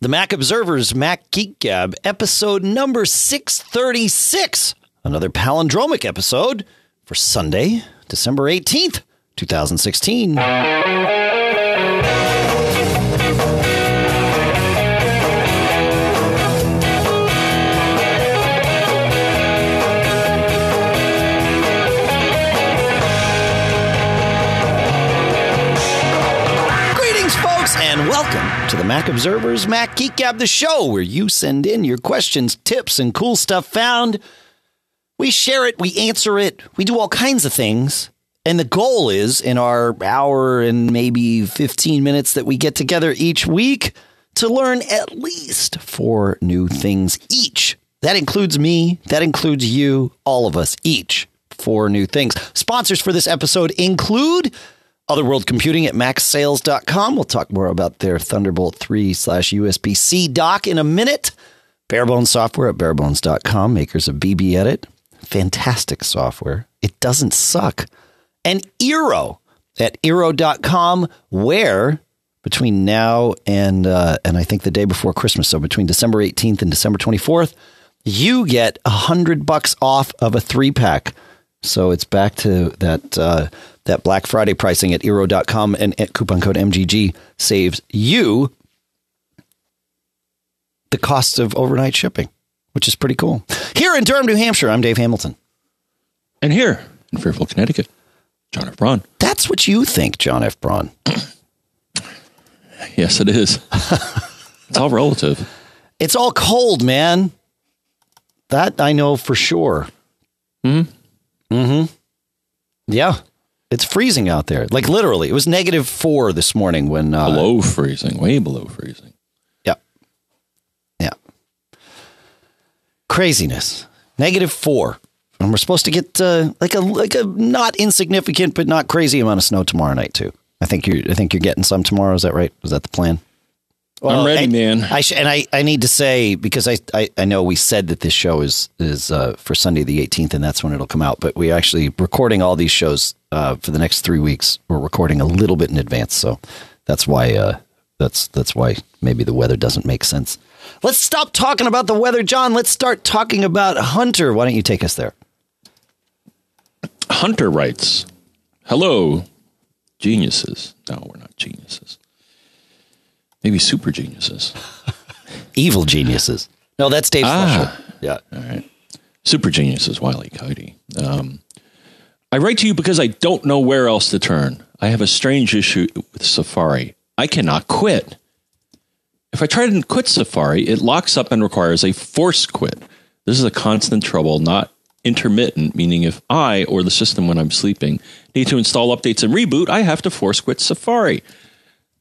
the Mac Observer's Mac Geek Gab, episode number 636. Another palindromic episode for Sunday, December 18th, 2016. Welcome to the Mac Observer's Mac Geek Gab, the show where you send in your questions, tips, and cool stuff found. We share it, we answer it, we do all kinds of things. And the goal is in our hour and maybe 15 minutes that we get together each week to learn at least four new things each. That includes me, that includes you, all of us, each four new things. Sponsors for this episode include Other World Computing at macsales.com. We'll talk more about their Thunderbolt 3 slash USB C dock in a minute. Barebones software at barebones.com, makers of BBEdit. Fantastic software. It doesn't suck. And Eero at Eero.com, where between now and uh, and I think the day before Christmas, so between December 18th and December 24th, you get a hundred bucks off of a three pack. So it's back to that uh, that Black Friday pricing at Eero.com and at coupon code MGG saves you the cost of overnight shipping, which is pretty cool. Here in Durham, New Hampshire, I'm Dave Hamilton. And here in Fairfield, Connecticut, John F. Braun. That's what you think, John F. Braun. Yes, it is. it's all relative. It's all cold, man. That I know for sure. Hmm. Hmm. Yeah. It's freezing out there. Like literally, it was negative four this morning when uh, Below freezing, way below freezing. Yeah. Yeah. Craziness. Negative four. And we're supposed to get uh, like a like a not insignificant but not crazy amount of snow tomorrow night too. I think you I think you're getting some tomorrow. Is that right? Is that the plan? I'm ready, I- man. I sh- and I, I need to say because I, I, I know we said that this show is is uh, for Sunday the 18th and that's when it'll come out. But we actually recording all these shows uh, for the next three weeks. We're recording a little bit in advance, so that's why uh, that's that's why maybe the weather doesn't make sense. Let's stop talking about the weather, John. Let's start talking about Hunter. Why don't you take us there? Hunter writes, Hello, geniuses. No, we're not geniuses. Maybe super geniuses. Evil geniuses. No, that's Dave Ah. Fletcher. Yeah. All right. Super geniuses, Wiley Coyote. Um, I write to you because I don't know where else to turn. I have a strange issue with Safari. I cannot quit. If I try to quit Safari, it locks up and requires a force quit. This is a constant trouble, not intermittent, meaning if I or the system when I'm sleeping need to install updates and reboot, I have to force quit Safari.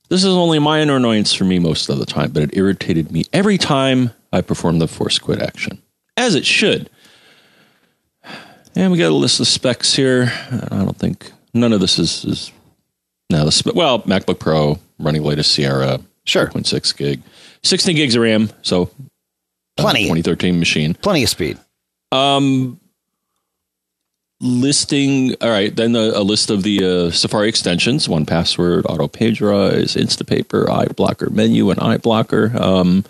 This is only a minor annoyance for me most of the time, but it irritated me every time I performed the force quit action, as it should. And we got a list of specs here. I don't think none of this is, is no, the spe- well, MacBook Pro running latest Sierra, Sure. 0.6 gig, 16 gigs of RAM, so uh, Plenty. 2013 machine. Plenty of speed. Um, listing all right then a, a list of the uh, safari extensions 1Password auto page rise instapaper iBlocker menu and iBlocker um,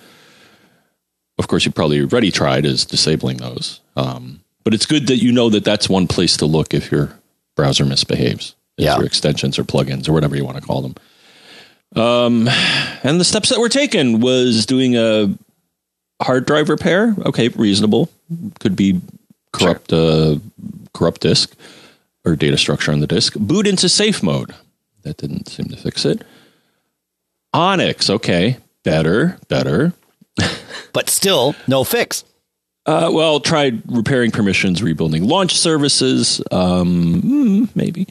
of course you probably already tried is disabling those um, but it's good that you know that that's one place to look if your browser misbehaves is Yeah. your extensions or plugins or whatever you want to call them um, and the steps that were taken was doing a hard drive repair okay reasonable could be corrupt uh, corrupt disk or data structure on the disk. Boot into safe mode. That didn't seem to fix it. Onyx, okay, better, better. But still, no fix. Uh, well, tried repairing permissions, rebuilding launch services, um, mm, maybe,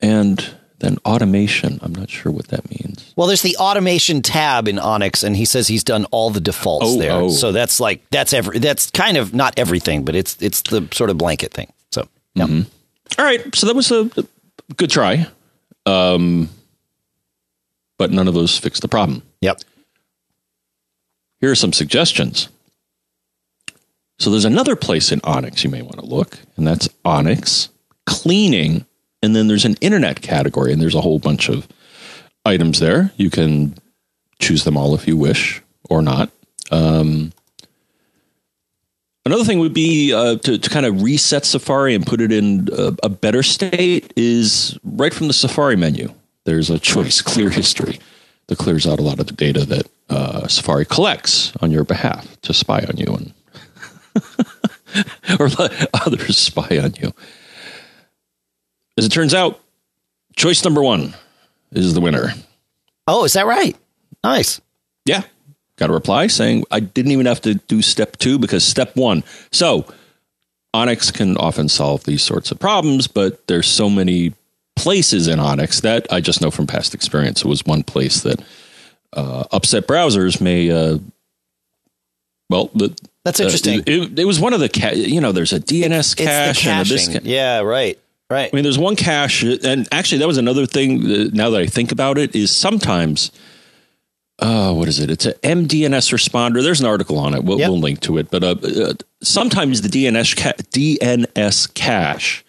and then automation. I'm not sure what that means. Well, there's the automation tab in Onyx, and he says he's done all the defaults Oh, there. oh. So that's like that's every that's kind of not everything, but it's it's the sort of blanket thing. So yeah. All right, so that was a, a good try, um, but none of those fixed the problem. Yep. Here are some suggestions. So there's another place in Onyx you may want to look, and that's Onyx cleaning. And then there's an internet category, and there's a whole bunch of items there. You can choose them all if you wish, or not. Um, another thing would be uh, to, to kind of reset Safari and put it in a, a better state is right from the Safari menu. There's a choice, clear history, that clears out a lot of the data that uh, Safari collects on your behalf to spy on you and or let others spy on you. As it turns out, choice number one is the winner. Oh, is that right? Nice. Yeah. Got a reply saying I didn't even have to do step two because step one. So Onyx can often solve these sorts of problems, but there's so many places in Onyx that I just know from past experience. It was one place that uh, upset browsers may, uh, well, the, That's interesting. Uh, it, it, was one of the, ca- you know, there's a DNS cache and a this. Ca- yeah, right. Right. I mean, there's one cache, and actually, that was another thing. That, now that I think about it, is sometimes, uh, what is it? It's an MDNS responder. There's an article on it. We'll, yep. we'll link to it. But uh, uh, sometimes the DNS ca- DNS cache,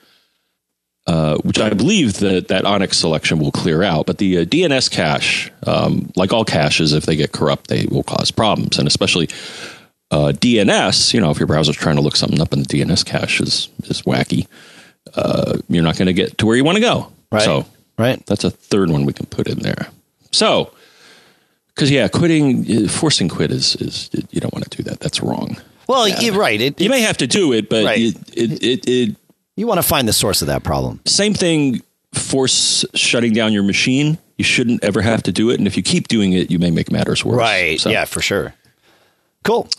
uh, which I believe that that Onyx selection will clear out, but the uh, DNS cache, um, like all caches, if they get corrupt, they will cause problems, and especially. Uh, DNS, you know, if your browser's trying to look something up in the DNS cache is is wacky uh, you're not going to get to where you want to go. Right. So, right. That's a third one we can put in there. So, because yeah, quitting, forcing quit is is you don't want to do that. That's wrong. Well, yeah. you're right. It, you may have to do it, but right. it, it, it, it you want to find the source of that problem. Same thing. Force shutting down your machine. You shouldn't ever have to do it, and if you keep doing it, you may make matters worse. Right. So. Yeah, for sure. Cool.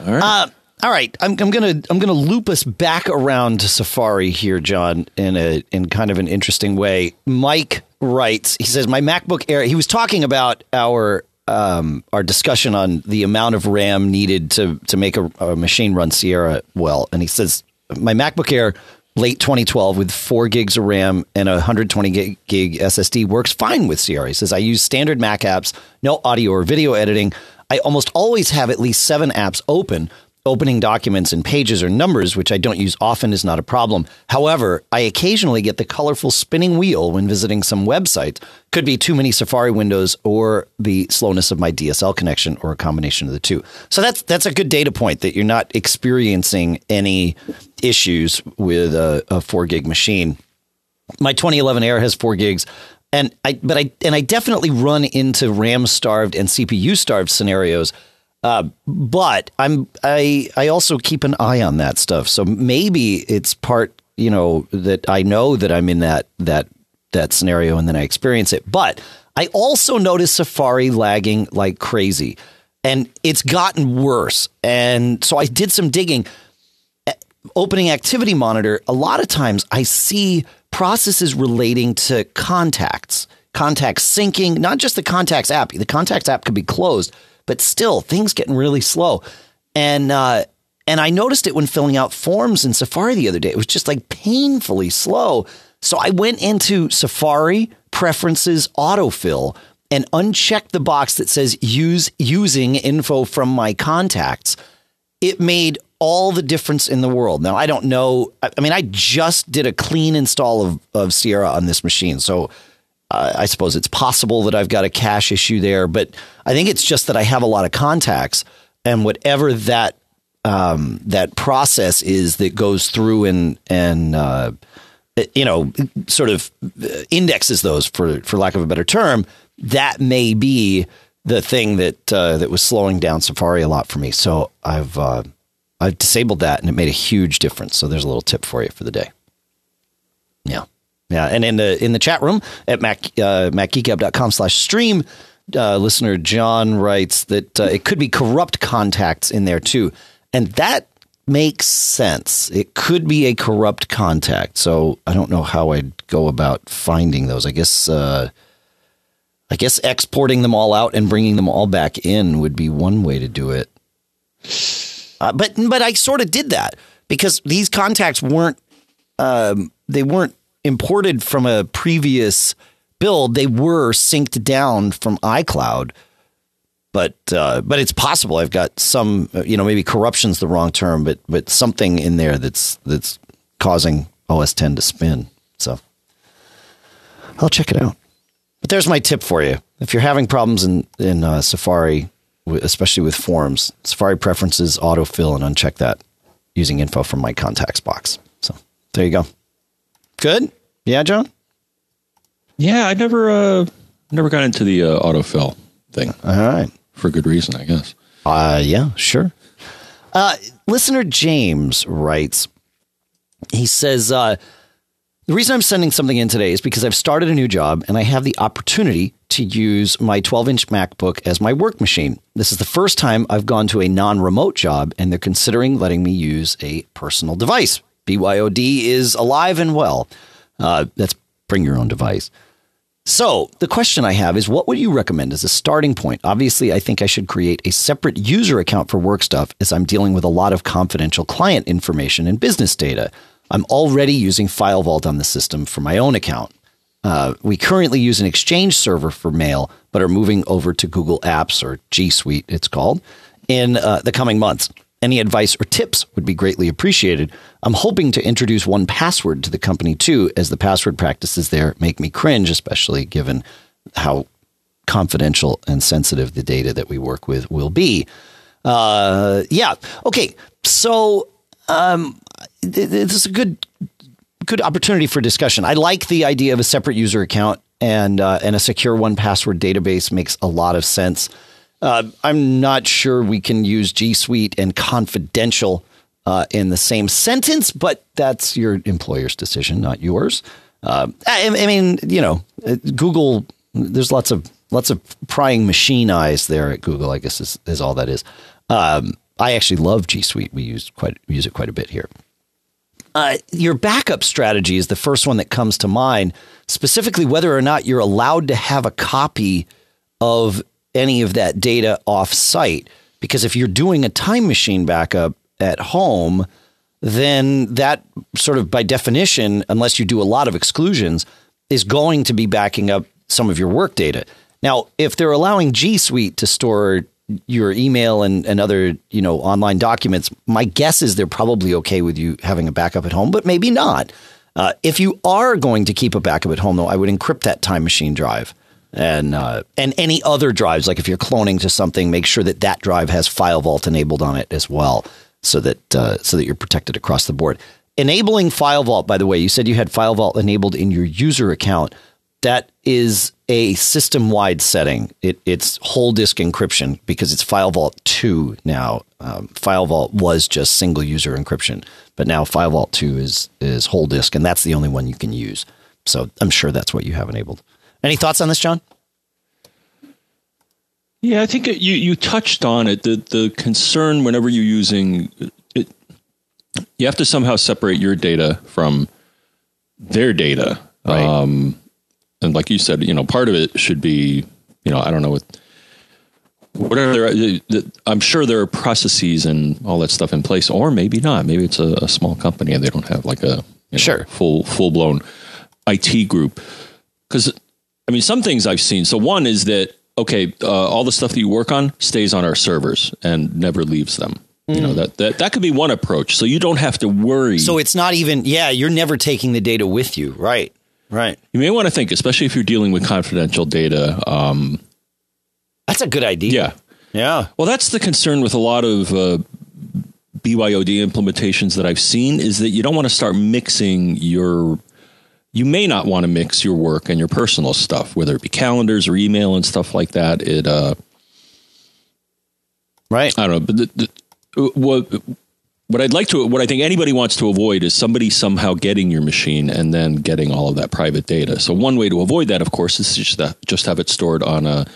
All right. Uh, all right, I'm, I'm, gonna I'm gonna loop us back around to Safari here, John, in a in kind of an interesting way. Mike writes, he says, my MacBook Air. He was talking about our um, our discussion on the amount of RAM needed to to make a, a machine run Sierra well, and he says, my MacBook Air late 2012 with four gigs of RAM and a 120 gig, gig SSD works fine with Sierra. He says, I use standard Mac apps, no audio or video editing. I almost always have at least seven apps open Opening documents in pages or numbers, which I don't use often, is not a problem. However, I occasionally get the colorful spinning wheel when visiting some websites. Could be too many Safari windows or the slowness of my DSL connection or a combination of the two. So that's that's a good data point that you're not experiencing any issues with a, a four gig machine. My 2011 Air has four gigs and I but I and I definitely run into RAM starved and CPU starved scenarios uh, but I'm I I also keep an eye on that stuff. So maybe it's part you know that I know that I'm in that that that scenario and then I experience it. But I also notice Safari lagging like crazy, and it's gotten worse. And so I did some digging. Opening Activity Monitor. A lot of times I see processes relating to contacts, contacts syncing, not just the contacts app. The contacts app could be closed but still things getting really slow. And uh, and I noticed it when filling out forms in Safari the other day. It was just like painfully slow. So I went into Safari preferences autofill and unchecked the box that says use using info from my contacts. It made all the difference in the world. Now I don't know. I mean, I just did a clean install of, of Sierra on this machine, so uh, I suppose it's possible that I've got a cache issue there, but I think it's just that I have a lot of contacts, and whatever that um, that process is that goes through and and uh, you know sort of indexes those for for lack of a better term, that may be the thing that uh, that was slowing down Safari a lot for me. So I've I've disabled that, and it made a huge difference. So there's a little tip for you for the day. Yeah. Yeah, and in the in the chat room at mac uh, macgeekgab.com slash stream, uh, listener John writes that uh, it could be corrupt contacts in there too, and that makes sense. It could be a corrupt contact. So I don't know how I'd go about finding those. I guess uh, I guess exporting them all out and bringing them all back in would be one way to do it. Uh, but but I sort of did that because these contacts weren't um, they weren't imported from a previous build, they were synced down from iCloud. But uh, but it's possible I've got some you know maybe corruption's the wrong term, but but something in there that's that's causing OS 10 to spin. So I'll check it out. But there's my tip for you. If you're having problems in in uh, Safari especially with forms. Safari preferences, autofill, and uncheck that using info from my contacts box. So there you go. Good. Yeah, John. Yeah, I never uh, never got into the uh, autofill thing. All right. For good reason, I guess. Uh, yeah, sure. Uh, listener James writes, he says, uh, the reason I'm sending something in today is because I've started a new job and I have the opportunity to use my 12 inch MacBook as my work machine. This is the first time I've gone to a non remote job and they're considering letting me use a personal device. BYOD is alive and well. Uh, that's bring your own device. So, the question I have is what would you recommend as a starting point? Obviously, I think I should create a separate user account for work stuff as I'm dealing with a lot of confidential client information and business data. I'm already using FileVault on the system for my own account. Uh, we currently use an Exchange server for mail, but are moving over to Google Apps or G Suite, it's called, in uh, the coming months. Any advice or tips would be greatly appreciated. I'm hoping to introduce 1Password to the company too, as the password practices there make me cringe, especially given how confidential and sensitive the data that we work with will be. Uh, yeah. Okay. So um, this is a good good opportunity for discussion. I like the idea of a separate user account and uh, and a secure 1Password database makes a lot of sense. Uh, I'm not sure we can use G Suite and confidential uh, in the same sentence, but that's your employer's decision, not yours. Uh, I, I, mean, you know, uh, Google. There's lots of lots of prying machine eyes there at Google. I guess is, is all that is. Um, I actually love G Suite. We use quite we use it quite a bit here. Uh, your backup strategy is the first one that comes to mind. Specifically, whether or not you're allowed to have a copy of any of that data off site. Because if you're doing a time machine backup at home, then that sort of by definition, unless you do a lot of exclusions, is going to be backing up some of your work data. Now, if they're allowing G Suite to store your email and, and other you know online documents, my guess is they're probably okay with you having a backup at home, but maybe not. Uh, if you are going to keep a backup at home, though, I would encrypt that time machine drive and uh, and any other drives. Like if you're cloning to something, make sure that that drive has FileVault enabled on it as well, so that uh, so that you're protected across the board. Enabling FileVault, by the way, you said you had FileVault enabled in your user account. That is a system wide setting. It, it's whole disk encryption because it's FileVault 2 now. Um, FileVault was just single user encryption, but now FileVault 2 is, is whole disk, and that's the only one you can use. So I'm sure that's what you have enabled. Any thoughts on this, John? Yeah, I think it, you you touched on it. The the concern whenever you're using it, you have to somehow separate your data from their data. Right. Um, and like you said, you know, part of it should be, you know, I don't know what, whatever. Uh, I'm sure there are processes and all that stuff in place, or maybe not. Maybe it's a, a small company and they don't have like a you know, sure full full blown IT group. Because I mean, some things I've seen. So one is that okay, uh, all the stuff that you work on stays on our servers and never leaves them. Mm. You know mm. that, that that could be one approach. So you don't have to worry. So it's not even yeah, you're never taking the data with you, right? Right. You may want to think, especially if you're dealing with confidential data. Um, that's a good idea. Yeah. Yeah. Well, that's the concern with a lot of uh, BYOD implementations that I've seen is that you don't want to start mixing your you may not want to mix your work and your personal stuff, whether it be calendars or email and stuff like that. It, uh, right. I don't know, but the, the, what what I'd like to, what I think anybody wants to avoid is somebody somehow getting your machine and then getting all of that private data. So one way to avoid that, of course, is just that, just have it stored on a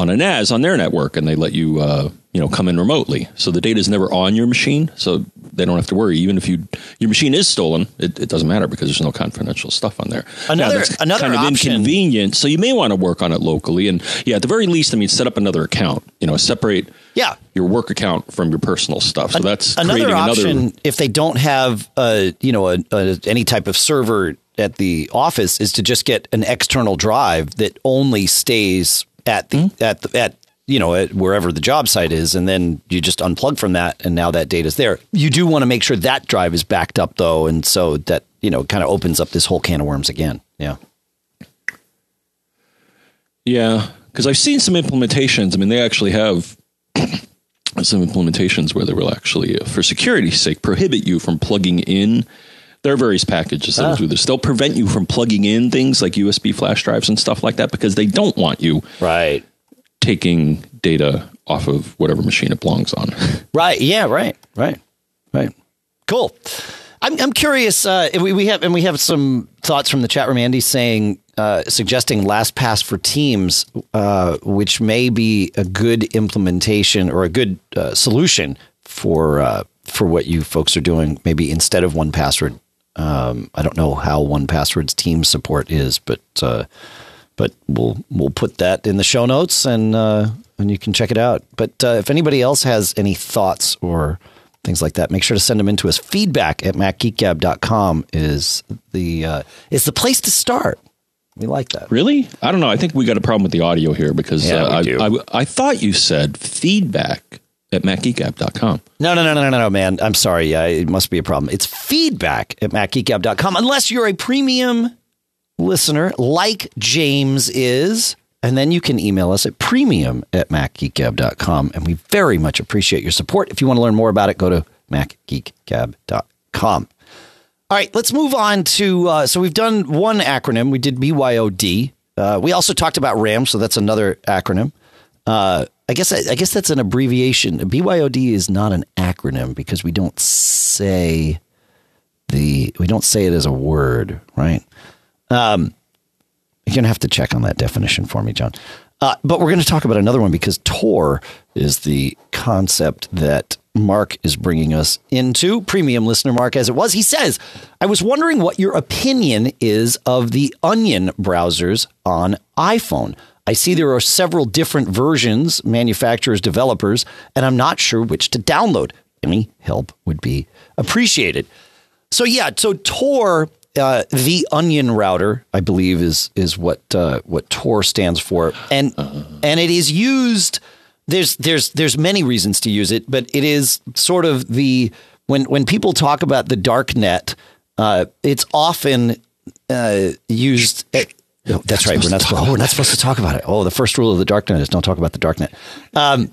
on a NAS on their network, and they let you uh, you know come in remotely. So the data is never on your machine, so they don't have to worry. Even if you your machine is stolen, it, it doesn't matter because there's no confidential stuff on there. Another now, another kind of option. inconvenient. So you may want to work on it locally, and yeah, at the very least, I mean, set up another account. You know, separate yeah your work account from your personal stuff. So that's another option. Another, if they don't have a you know a, a, any type of server at the office, is to just get an external drive that only stays at the mm-hmm. at the, at you know at wherever the job site is, and then you just unplug from that, and now that data is there. You do want to make sure that drive is backed up though, and so that you know kind of opens up this whole can of worms again. Yeah. Yeah, because I've seen some implementations. I mean, they actually have some implementations where they will actually, uh, for security's sake, prohibit you from plugging in. There are various packages that will do this. They'll prevent you from plugging in things like USB flash drives and stuff like that because they don't want you Right. taking data off of whatever machine it belongs on. Right. Yeah. Right. Right. Right. Cool. I'm, I'm curious. Uh, we, we have and we have some thoughts from the chat room. Andy saying, uh, suggesting LastPass for Teams, uh, which may be a good implementation or a good uh, solution for uh, for what you folks are doing. Maybe instead of 1Password. Um, I don't know how 1Password's team support is, but uh, but we'll we'll put that in the show notes and uh, and you can check it out. But uh, if anybody else has any thoughts or things like that, make sure to send them in to us. Feedback at macgeekgab.com is the uh, is the place to start. We like that. Really? I don't know. I think we got a problem with the audio here because Yeah, uh, I. I, I thought you said feedback at macgeekgab.com. No, no, no, no, no, no, man. I'm sorry. It must be a problem. It's feedback at macgeekgab.com unless you're a premium listener like James is. And then you can email us at premium at macgeekgab.com. And we very much appreciate your support. If you want to learn more about it, go to macgeekgab.com. All right, let's move on to. Uh, so we've done one acronym. We did BYOD. Uh, we also talked about RAM, so that's another acronym. Uh, I guess I, guess that's an abbreviation. BYOD is not an acronym because we don't say the we don't say it as a word, right? Um, you're gonna have to check on that definition for me, John. Uh, but we're going to talk about another one because Tor is the concept that Mark is bringing us into. Premium listener Mark, as it was, he says, "I was wondering what your opinion is of the Onion browsers on iPhone." I see there are several different versions, manufacturers, developers, and I'm not sure which to download. Any help would be appreciated. So yeah, so Tor, uh, the Onion router, I believe is is what uh, what Tor stands for, and and it is used. There's there's there's many reasons to use it, but it is sort of the when when people talk about the dark net, uh, it's often uh, used. Oh, that's right. We're not. Supposed, oh, we're not supposed to talk about it. Oh, the first rule of the darknet is don't talk about the darknet. Um,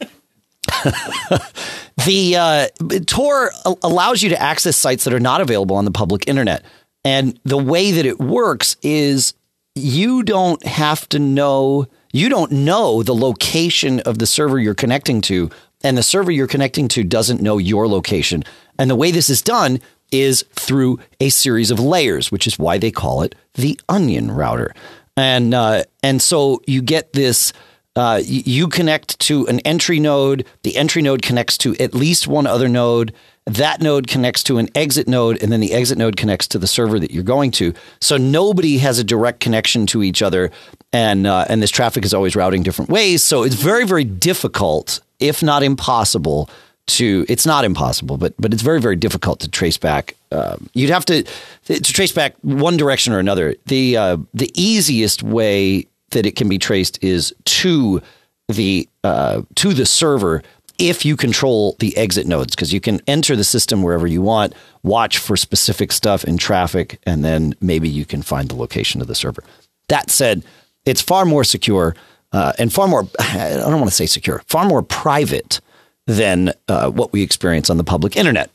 the uh, Tor allows you to access sites that are not available on the public internet, and the way that it works is you don't have to know. You don't know the location of the server you're connecting to, and the server you're connecting to doesn't know your location. And the way this is done is through a series of layers, which is why they call it the onion router. And uh, and so you get this. Uh, you connect to an entry node. The entry node connects to at least one other node. That node connects to an exit node, and then the exit node connects to the server that you're going to. So nobody has a direct connection to each other, and uh, and this traffic is always routing different ways. So it's very very difficult, if not impossible, to it's not impossible, but but it's very very difficult to trace back. Um, you'd have to to trace back one direction or another. The uh, the easiest way that it can be traced is to the uh, to the server if you control the exit nodes because you can enter the system wherever you want, watch for specific stuff in traffic, and then maybe you can find the location of the server. That said, it's far more secure uh, and far more I don't want to say secure, far more private than uh, what we experience on the public internet.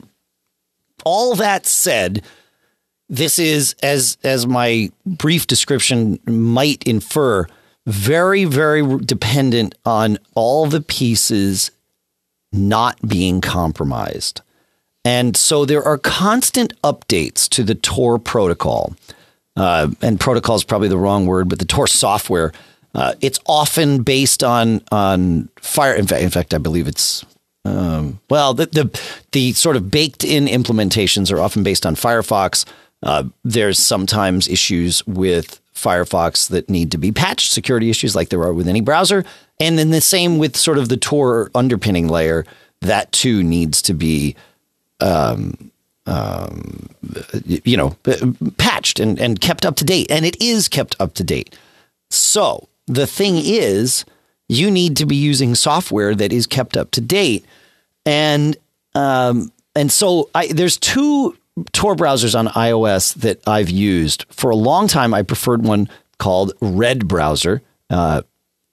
All that said, this is as as my brief description might infer very very dependent on all the pieces not being compromised and so there are constant updates to the tor protocol uh, and protocol is probably the wrong word but the tor software uh, it's often based on on fire in fact, in fact i believe it's um, well, the, the the sort of baked in implementations are often based on Firefox. Uh, there's sometimes issues with Firefox that need to be patched, security issues like there are with any browser, and then the same with sort of the Tor underpinning layer. That too needs to be, um, um, you know, patched and, and kept up to date, and it is kept up to date. So the thing is, you need to be using software that is kept up to date, and um, and so I, there's two Tor browsers on iOS that I've used for a long time. I preferred one called Red Browser. Uh,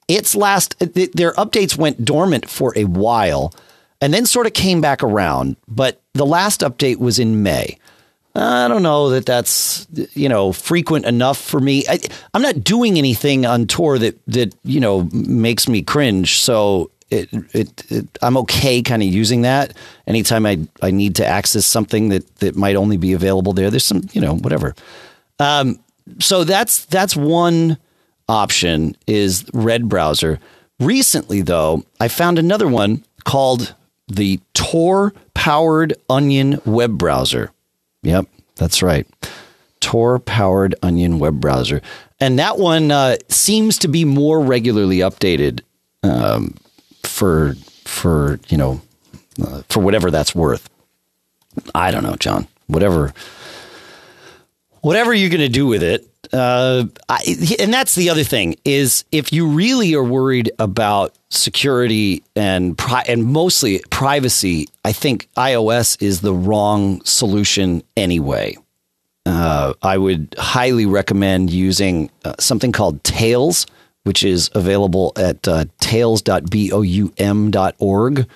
its last their updates went dormant for a while and then sort of came back around. But the last update was in May. I don't know that that's you know frequent enough for me. I, am not doing anything on Tor that that you know makes me cringe. So it, it, it I'm okay kind of using that anytime I I need to access something that that might only be available there. There's some you know whatever. Um, so that's that's one option is Red browser. Recently though, I found another one called the Tor powered Onion web browser. Yep, that's right. Tor powered Onion web browser. And that one uh, seems to be more regularly updated um, for, for, you know, uh, for whatever that's worth. I don't know, John. Whatever, whatever you're going to do with it. Uh, I, and that's the other thing is if you really are worried about security and pri- and mostly privacy, I think iOS is the wrong solution anyway. Uh, I would highly recommend using uh, something called Tails, which is available at uh, tails.boum.org.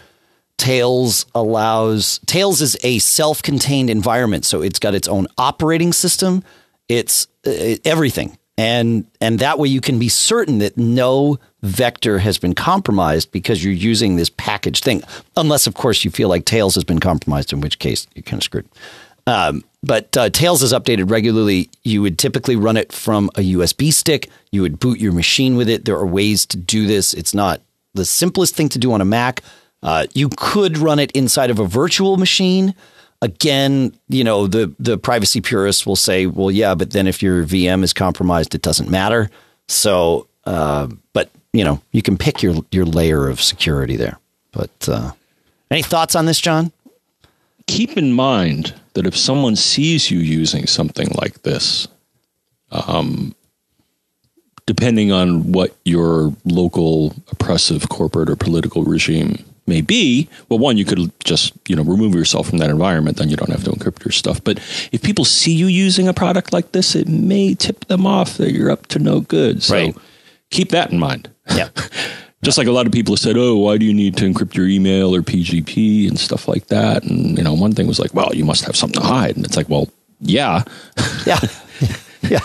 Tails allows Tails is a self-contained environment, so it's got its own operating system. It's uh, everything. And and that way you can be certain that no vector has been compromised because you're using this package thing. Unless of course you feel like tails has been compromised in which case you're kind of screwed. Um, but uh, tails is updated regularly. You would typically run it from a usb stick. You would boot your machine with it. There are ways to do this. It's not the simplest thing to do on a mac uh, you could run it inside of a virtual machine Again, you know, the the privacy purists will say, well, yeah, but then if your VM is compromised, it doesn't matter. So, uh, but you know, you can pick your your layer of security there. But uh, any thoughts on this, John? Keep in mind that if someone sees you using something like this, um, depending on what your local oppressive corporate or political regime may be, well, one, you could just, you know, remove yourself from that environment, then you don't have to encrypt your stuff. But if people see you using a product like this, it may tip them off that you're up to no good. So right. keep that in mind. Yeah. just like a lot of people have said, oh, why do you need to encrypt your email or PGP and stuff like that? And, you know, one thing was like, well, you must have something to hide. And it's like, well, yeah. Yeah. yeah.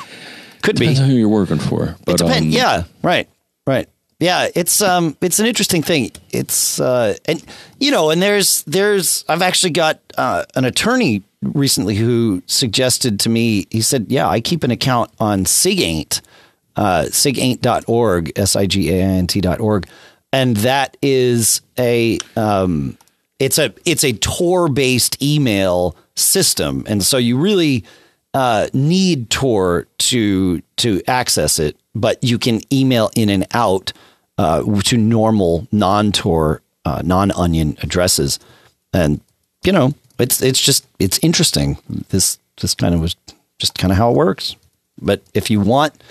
Could be. Depends be. who you're working for. But, it depends. Um, yeah. Right. Right. Yeah, it's um, it's an interesting thing. It's uh, and you know, and there's there's I've actually got uh, an attorney recently who suggested to me. He said, "Yeah, I keep an account on SigAint, uh, SigAint.org, s i g a i n t.org, and that is a um, it's a it's a Tor based email system, and so you really uh, need Tor to to access it, but you can email in and out." Uh, to normal non-Tor, uh, non-Onion addresses, and you know it's it's just it's interesting. This this kind of was just kind of how it works. But if you want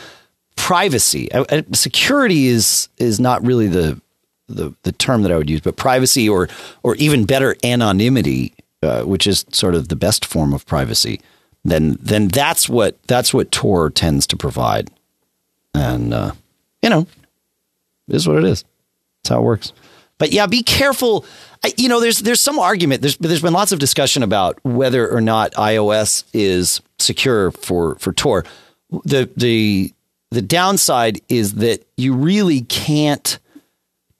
privacy, uh, uh, security is is not really the, the the term that I would use, but privacy or or even better anonymity, uh, which is sort of the best form of privacy. Then then that's what that's what Tor tends to provide, and uh, you know is what it is. That's how it works. But yeah, be careful. I, you know, there's there's some argument. There's there's been lots of discussion about whether or not iOS is secure for for Tor. The the the downside is that you really can't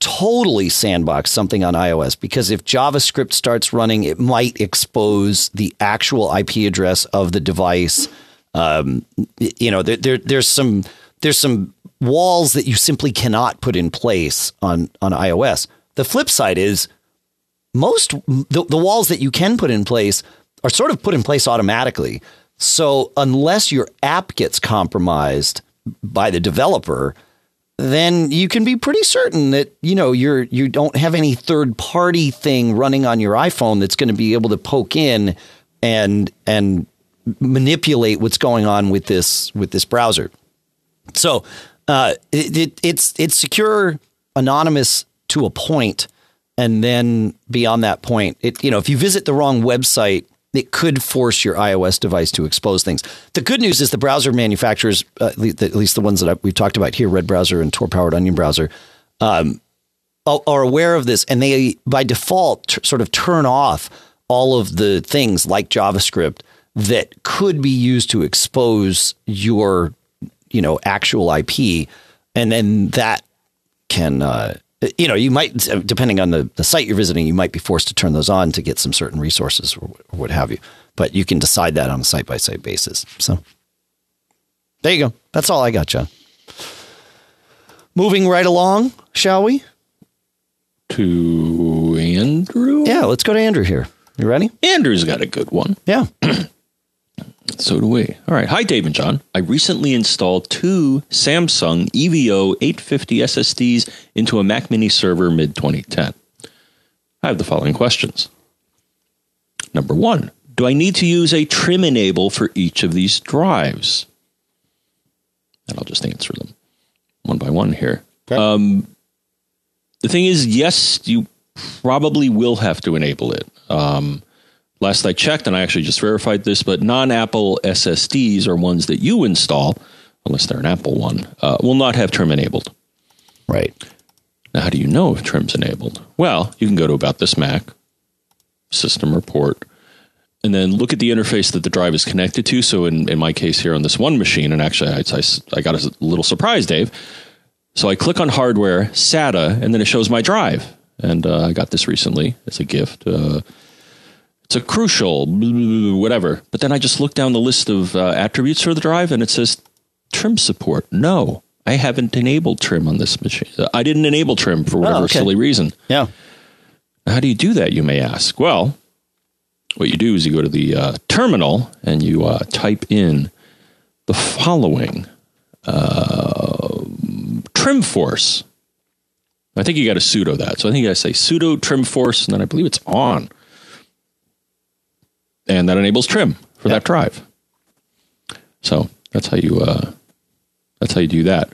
totally sandbox something on iOS because if JavaScript starts running, it might expose the actual IP address of the device. Um, you know, there, there there's some there's some walls that you simply cannot put in place on on iOS. The flip side is most the, the walls that you can put in place are sort of put in place automatically. So unless your app gets compromised by the developer, then you can be pretty certain that you know you're you don't have any third party thing running on your iPhone that's going to be able to poke in and and manipulate what's going on with this with this browser. So uh, it, it, it's it's secure, anonymous to a point, and then beyond that point, it you know if you visit the wrong website it could force your iOS device to expose things. The good news is the browser manufacturers, uh, at least the ones that we've talked about here, Red Browser and Tor powered Onion Browser, um, are aware of this, and they by default t- sort of turn off all of the things like JavaScript that could be used to expose your, you know, actual IP, and then that can. Uh, you know, you might, depending on the, the site you're visiting, you might be forced to turn those on to get some certain resources or, or what have you. But you can decide that on a site by site basis. So there you go. That's all I got, John. Moving right along, shall we? To Andrew? Yeah, let's go to Andrew here. You ready? Andrew's got a good one. Yeah. So do we. All right. Hi, Dave and John. I recently installed two Samsung EVO 850 SSDs into a Mac Mini server mid 2010. I have the following questions. Number one, do I need to use a trim enable for each of these drives? And I'll just answer them one by one here. Okay. Um, the thing is, yes, you probably will have to enable it. Um, last I checked, and I actually just verified this, but non Apple SSDs are ones that you install, unless they're an Apple one, uh, will not have trim enabled. Right. Now, how do you know if trim's enabled? Well, you can go to About This Mac, System Report, and then look at the interface that the drive is connected to. So, in, in my case here on this one machine, and actually I, I, I got a little surprise, Dave. So I click on hardware, SATA, and then it shows my drive. And uh, I got this recently as a gift. Uh, it's a crucial, whatever. But then I just look down the list of uh, attributes for the drive and it says trim support. No, I haven't enabled trim on this machine. I didn't enable trim for whatever oh, okay. silly reason. Yeah. How do you do that, you may ask? Well, what you do is you go to the uh, terminal and you uh, type in the following uh, trimforce. I think you got to sudo that. So I think I say sudo trim force, and then I believe it's on and that enables trim for yep. that drive. So that's how you uh, that's how you do that.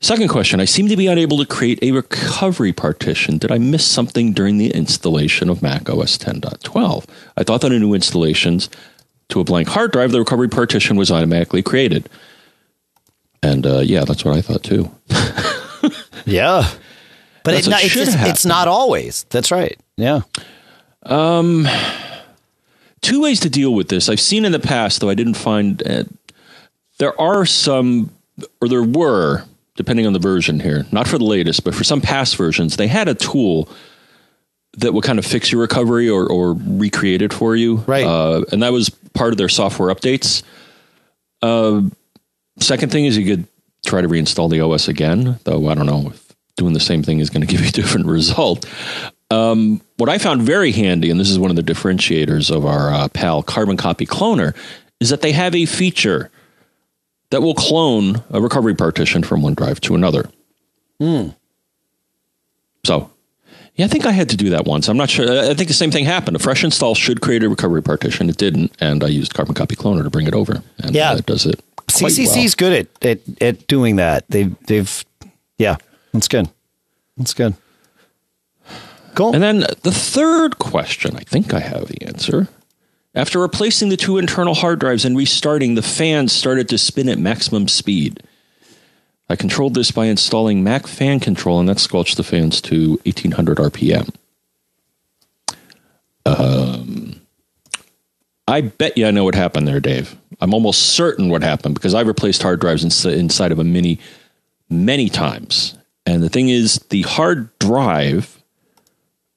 Second question: I seem to be unable to create a recovery partition. Did I miss something during the installation of Mac OS 10.12? I thought that in new installations to a blank hard drive, the recovery partition was automatically created. And uh, yeah, that's what I thought too. yeah, but it, it it's, it's not always. That's right. Yeah. Um two ways to deal with this. I've seen in the past, though I didn't find uh, there are some, or there were, depending on the version here, not for the latest, but for some past versions, they had a tool that would kind of fix your recovery or, or recreate it for you. Right. Uh, and that was part of their software updates. Uh, second thing is you could try to reinstall the OS again, though I don't know if doing the same thing is going to give you a different result. Um, what I found very handy, and this is one of the differentiators of our uh, PAL Carbon Copy Cloner, is that they have a feature that will clone a recovery partition from one drive to another. Hmm. So, yeah, I think I had to do that once. I'm not sure. I think the same thing happened. A fresh install should create a recovery partition. It didn't, and I used Carbon Copy Cloner to bring it over. And yeah, uh, it does it. CCC is well. good at, at at doing that. They've they've yeah, that's good. That's good. Cool. And then the third question, I think I have the answer. After replacing the two internal hard drives and restarting, the fans started to spin at maximum speed. I controlled this by installing Mac Fan Control, and that squelched the fans to 1800 RPM. Um, I bet you I know what happened there, Dave. I'm almost certain what happened because I replaced hard drives inside of a mini many times. And the thing is, the hard drive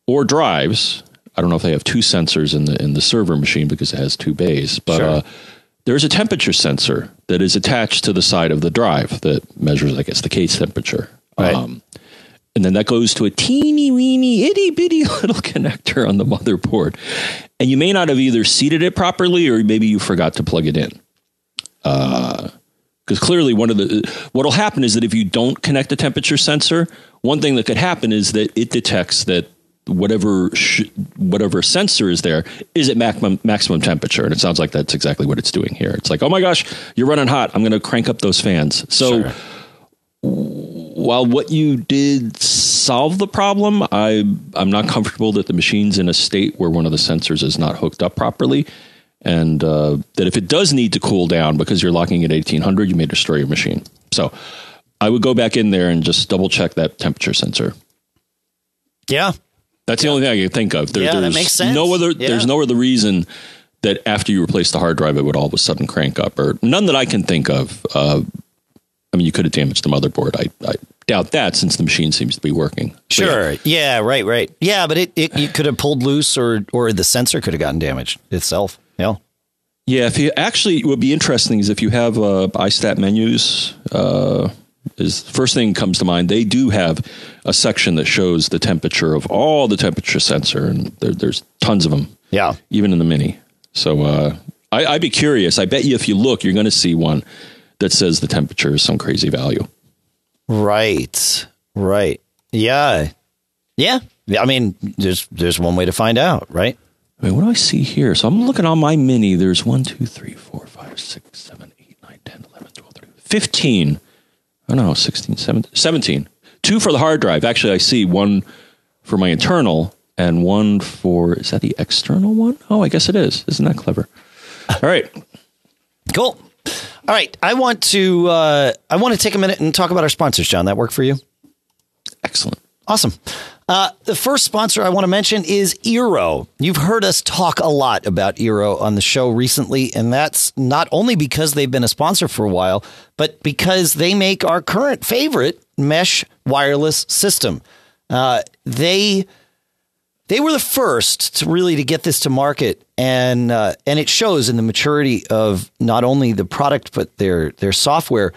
or drives. I don't know if they have two sensors in the in the server machine because it has two bays, but sure. uh, there's a temperature sensor that is attached to the side of the drive that measures, I guess, the case temperature. Right. Um, and then that goes to a teeny weeny itty bitty little connector on the motherboard. And you may not have either seated it properly or maybe you forgot to plug it in. Because uh, clearly, one of the what'll happen is that if you don't connect the temperature sensor, one thing that could happen is that it detects that whatever sh- whatever sensor is there is at maximum maximum temperature, and it sounds like that's exactly what it's doing here. It's like, oh my gosh, you're running hot. I'm going to crank up those fans. So. Sure. while what you did solve the problem, I I'm not comfortable that the machine's in a state where one of the sensors is not hooked up properly, and uh, that if it does need to cool down because you're locking at 1800, you may destroy your machine. So I would go back in there and just double check that temperature sensor. Yeah, that's the only thing I can think of. There, yeah, that makes sense. No other. Yeah. There's no other reason that after you replace the hard drive, it would all of a sudden crank up, or none that I can think of. Uh, I mean, you could have damaged the motherboard. I, I doubt that since the machine seems to be working. Sure. Yeah. yeah. Right. Right. Yeah, but it, it you could have pulled loose, or or the sensor could have gotten damaged itself. Yeah. Yeah. If you actually, it would be interesting is if you have uh, iStat menus. Uh, is first thing comes to mind. They do have a section that shows the temperature of all the temperature sensor, and there, there's tons of them. Yeah, even in the mini. So uh, I, I'd be curious. I bet you if you look, you're going to see one that says the temperature is some crazy value. Right. Right. Yeah. Yeah. I mean, there's there's one way to find out, right? I mean, what do I see here? So I'm looking on my mini. There's 1, 2, 3, 4, 5, 6, 7, 8, 9, 10, 11, 12, 13, 15. Oh, know, 16, 17, 17. Two for the hard drive. Actually, I see one for my internal and one for, is that the external one? Oh, I guess it is. Isn't that clever? All right. Cool. All right, I want to uh, I want to take a minute and talk about our sponsors, John. That work for you? Excellent. Awesome. Uh, the first sponsor I want to mention is Eero. You've heard us talk a lot about Eero on the show recently, and that's not only because they've been a sponsor for a while, but because they make our current favorite mesh wireless system. Uh, they they were the first to really to get this to market, and uh, and it shows in the maturity of not only the product but their their software.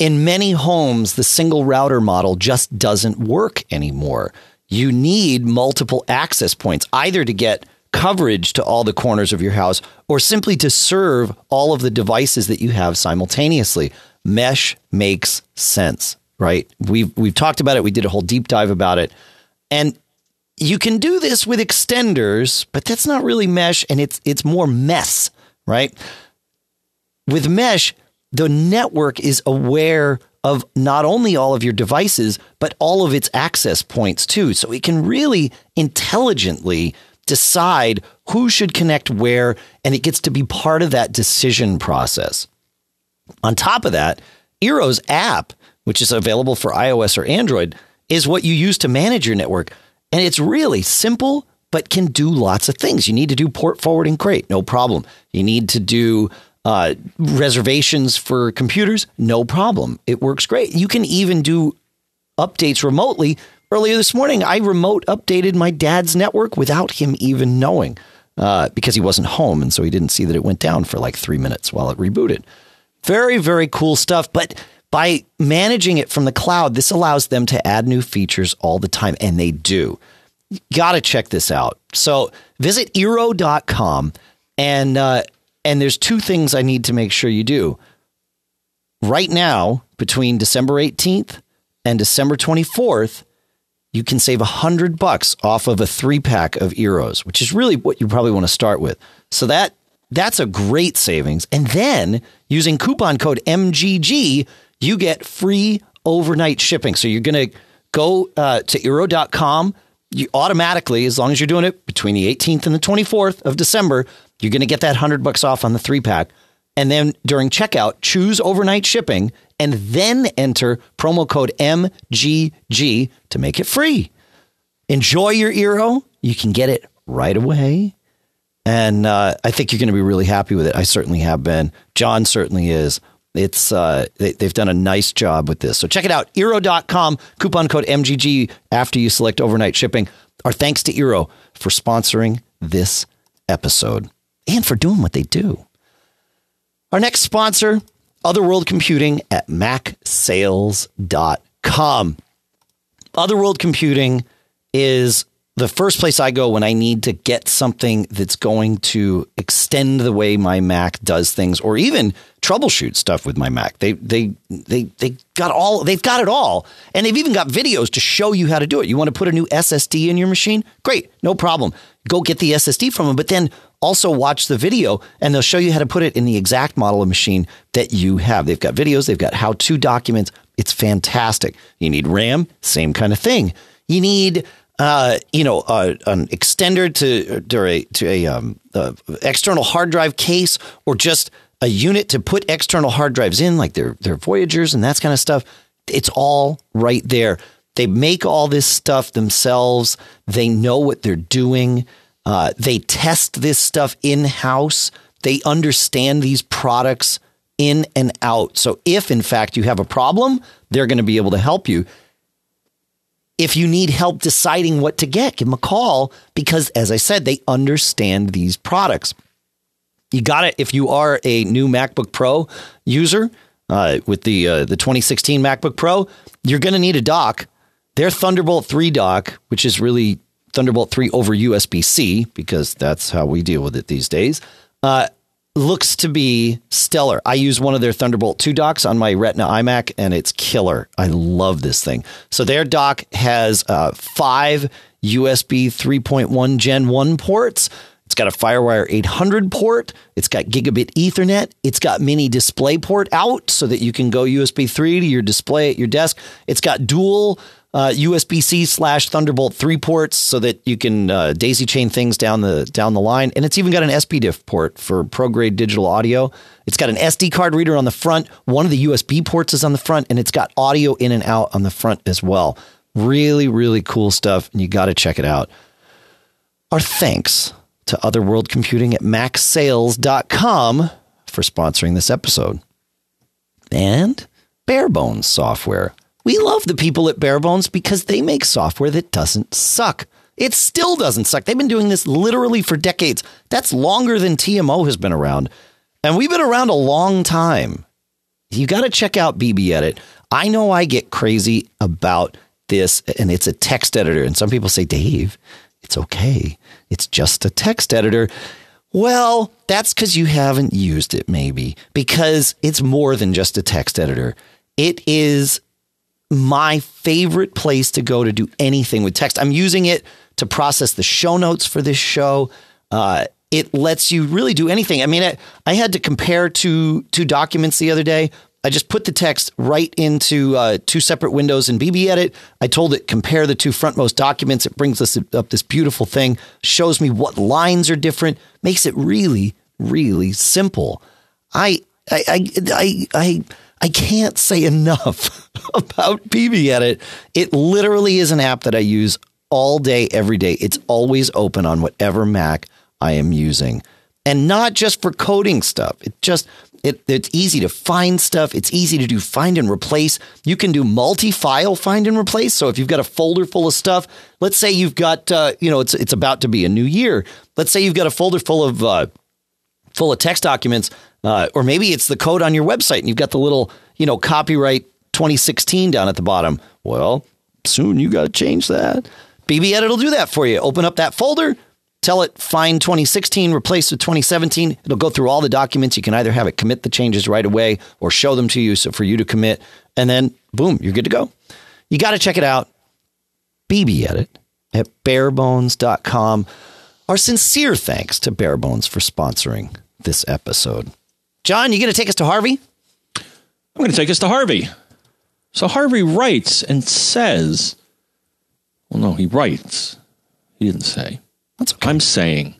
In many homes, the single router model just doesn't work anymore. You need multiple access points, either to get coverage to all the corners of your house or simply to serve all of the devices that you have simultaneously. Mesh makes sense, right? We've we've talked about it. We did a whole deep dive about it. And you can do this with extenders, but that's not really mesh and it's it's more mess, right? With mesh, the network is aware of not only all of your devices, but all of its access points too. So it can really intelligently decide who should connect where, and it gets to be part of that decision process. On top of that, Eero's app, which is available for iOS or Android, is what you use to manage your network. And it's really simple, but can do lots of things. You need to do port forwarding, great, no problem. You need to do uh, reservations for computers, no problem. It works great. You can even do updates remotely. Earlier this morning, I remote updated my dad's network without him even knowing uh, because he wasn't home. And so he didn't see that it went down for like three minutes while it rebooted. Very, very cool stuff. But by managing it from the cloud, this allows them to add new features all the time, and they do. Got to check this out. So visit Eero.com, and uh, and there's two things I need to make sure you do. Right now, between December 18th and December 24th, you can save a hundred bucks off of a three pack of Eeros, which is really what you probably want to start with. So that that's a great savings. And then using coupon code MGG, you get free overnight shipping. So you're going to go uh, to Eero.com. You automatically, as long as you're doing it between the 18th and the 24th of December, you're going to get that 100 bucks off on the three pack. And then during checkout, choose overnight shipping and then enter promo code MGG to make it free. Enjoy your Eero. You can get it right away. And uh, I think you're going to be really happy with it. I certainly have been. John certainly is. It's uh, they, have done a nice job with this. So check it out. Eero.com, coupon code MGG after you select overnight shipping. Our thanks to Eero for sponsoring this episode and for doing what they do. Our next sponsor, Other World Computing at macsales.com. Other World Computing is the first place I go when I need to get something that's going to extend the way my Mac does things, or even troubleshoot stuff with my Mac. They they they they got all they've got it all, and they've even got videos to show you how to do it. You want to put a new SSD in your machine? Great, no problem. Go get the SSD from them, but then also watch the video, and they'll show you how to put it in the exact model of machine that you have. They've got videos, they've got how to documents. It's fantastic. You need RAM, same kind of thing. You need uh, you know, uh, an extender to to a, to a um, uh, external hard drive case, or just a unit to put external hard drives in, like their their Voyagers and that kind of stuff. It's all right there. They make all this stuff themselves. They know what they're doing. Uh, they test this stuff in house. They understand these products in and out. So if in fact you have a problem, they're going to be able to help you. If you need help deciding what to get, give them a call because, as I said, they understand these products. You got it. If you are a new MacBook Pro user uh, with the uh, the 2016 MacBook Pro, you're going to need a dock. Their Thunderbolt 3 dock, which is really Thunderbolt 3 over USB C, because that's how we deal with it these days, uh, looks to be stellar. I use one of their Thunderbolt 2 docks on my Retina iMac, and it's killer. I love this thing. So their dock has uh, five USB 3.1 Gen 1 ports. It's got a FireWire 800 port. It's got gigabit Ethernet. It's got mini display port out so that you can go USB 3 to your display at your desk. It's got dual uh, USB C slash Thunderbolt three ports so that you can uh, daisy chain things down the down the line, and it's even got an SPDIF port for pro grade digital audio. It's got an SD card reader on the front. One of the USB ports is on the front, and it's got audio in and out on the front as well. Really, really cool stuff, and you got to check it out. Our thanks to Other World Computing at MacSales.com for sponsoring this episode, and Barebones Software we love the people at Barebones because they make software that doesn't suck. It still doesn't suck. They've been doing this literally for decades. That's longer than TMO has been around. And we've been around a long time. You got to check out BBEdit. I know I get crazy about this, and it's a text editor. And some people say, Dave, it's okay. It's just a text editor. Well, that's because you haven't used it, maybe, because it's more than just a text editor. It is my favorite place to go to do anything with text. I'm using it to process the show notes for this show. Uh, it lets you really do anything. I mean, I, I, had to compare two two documents the other day. I just put the text right into uh, two separate windows in BBEdit. I told it compare the two frontmost documents. It brings us up this beautiful thing, shows me what lines are different, makes it really, really simple. I I I I, I I can't say enough about BBEdit. It literally is an app that I use all day, every day. It's always open on whatever Mac I am using. And not just for coding stuff. It just it, it's easy to find stuff. It's easy to do find and replace. You can do multi-file find and replace. So if you've got a folder full of stuff, let's say you've got, uh, you know, it's it's about to be a new year. Let's say you've got a folder full of uh, full of text documents. Uh, or maybe it's the code on your website and you've got the little, you know, copyright 2016 down at the bottom. Well, soon you got to change that. BBEdit will do that for you. Open up that folder, tell it find 2016, replace with 2017. It'll go through all the documents. You can either have it commit the changes right away or show them to you so for you to commit. And then, boom, you're good to go. You got to check it out. BBEdit at barebones.com. Our sincere thanks to Barebones for sponsoring this episode. John, you going to take us to Harvey? I'm going to take us to Harvey. So Harvey writes and says, well, no, he writes. He didn't say. That's okay. I'm saying,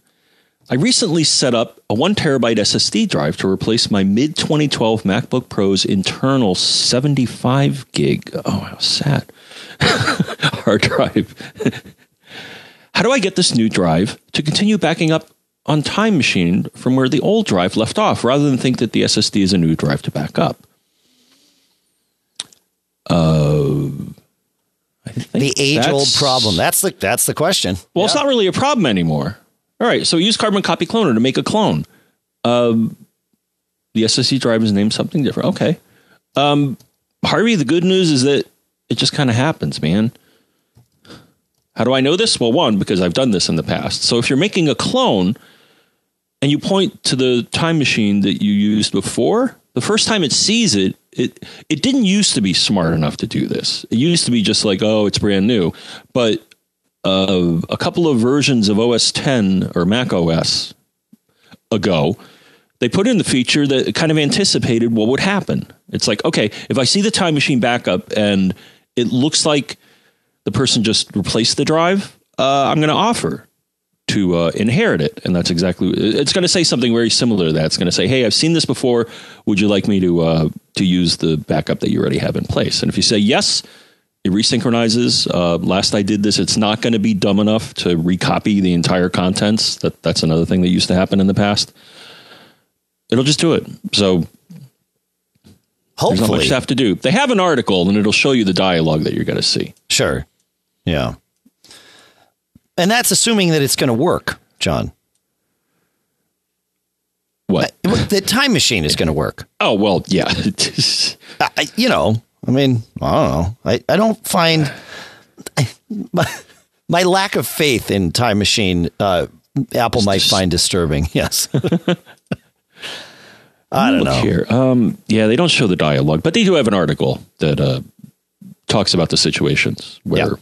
I recently set up a one terabyte SSD drive to replace my mid 2012 MacBook Pro's internal 75 gig. Oh, how sad. Hard drive. how do I get this new drive to continue backing up on Time Machine from where the old drive left off, rather than think that the SSD is a new drive to back up. Uh, the age old problem. That's the that's the question. Well, yeah. it's not really a problem anymore. All right, so use Carbon Copy Cloner to make a clone. Um, the SSD drive is named something different. Okay. Um, Harvey, the good news is that it just kind of happens, man. How do I know this? Well, one, because I've done this in the past. So if you're making a clone, and you point to the time machine that you used before, the first time it sees it, it it didn't used to be smart enough to do this. It used to be just like, oh, it's brand new. But uh, a couple of versions of OS 10 or Mac OS ago, they put in the feature that kind of anticipated what would happen. It's like, okay, if I see the time machine backup and it looks like the person just replaced the drive, uh, I'm going to offer to uh, inherit it. And that's exactly, it's going to say something very similar to that. It's going to say, hey, I've seen this before. Would you like me to, uh, to use the backup that you already have in place? And if you say yes, it resynchronizes. Uh, last I did this, it's not going to be dumb enough to recopy the entire contents. That that's another thing that used to happen in the past. It'll just do it. So Hopefully, there's not much to have to do. They have an article, and it'll show you the dialogue that you're going to see. Sure. Yeah. And that's assuming that it's going to work, John. What? The time machine is going to work. Oh, well, yeah. I, you know, I mean, I don't know. I, I don't find I, my, my lack of faith in Time Machine, uh, Apple might find disturbing. Yes. I don't Look know. Here. Um, yeah, they don't show the dialogue, but they do have an article that uh, talks about the situations where Yeah.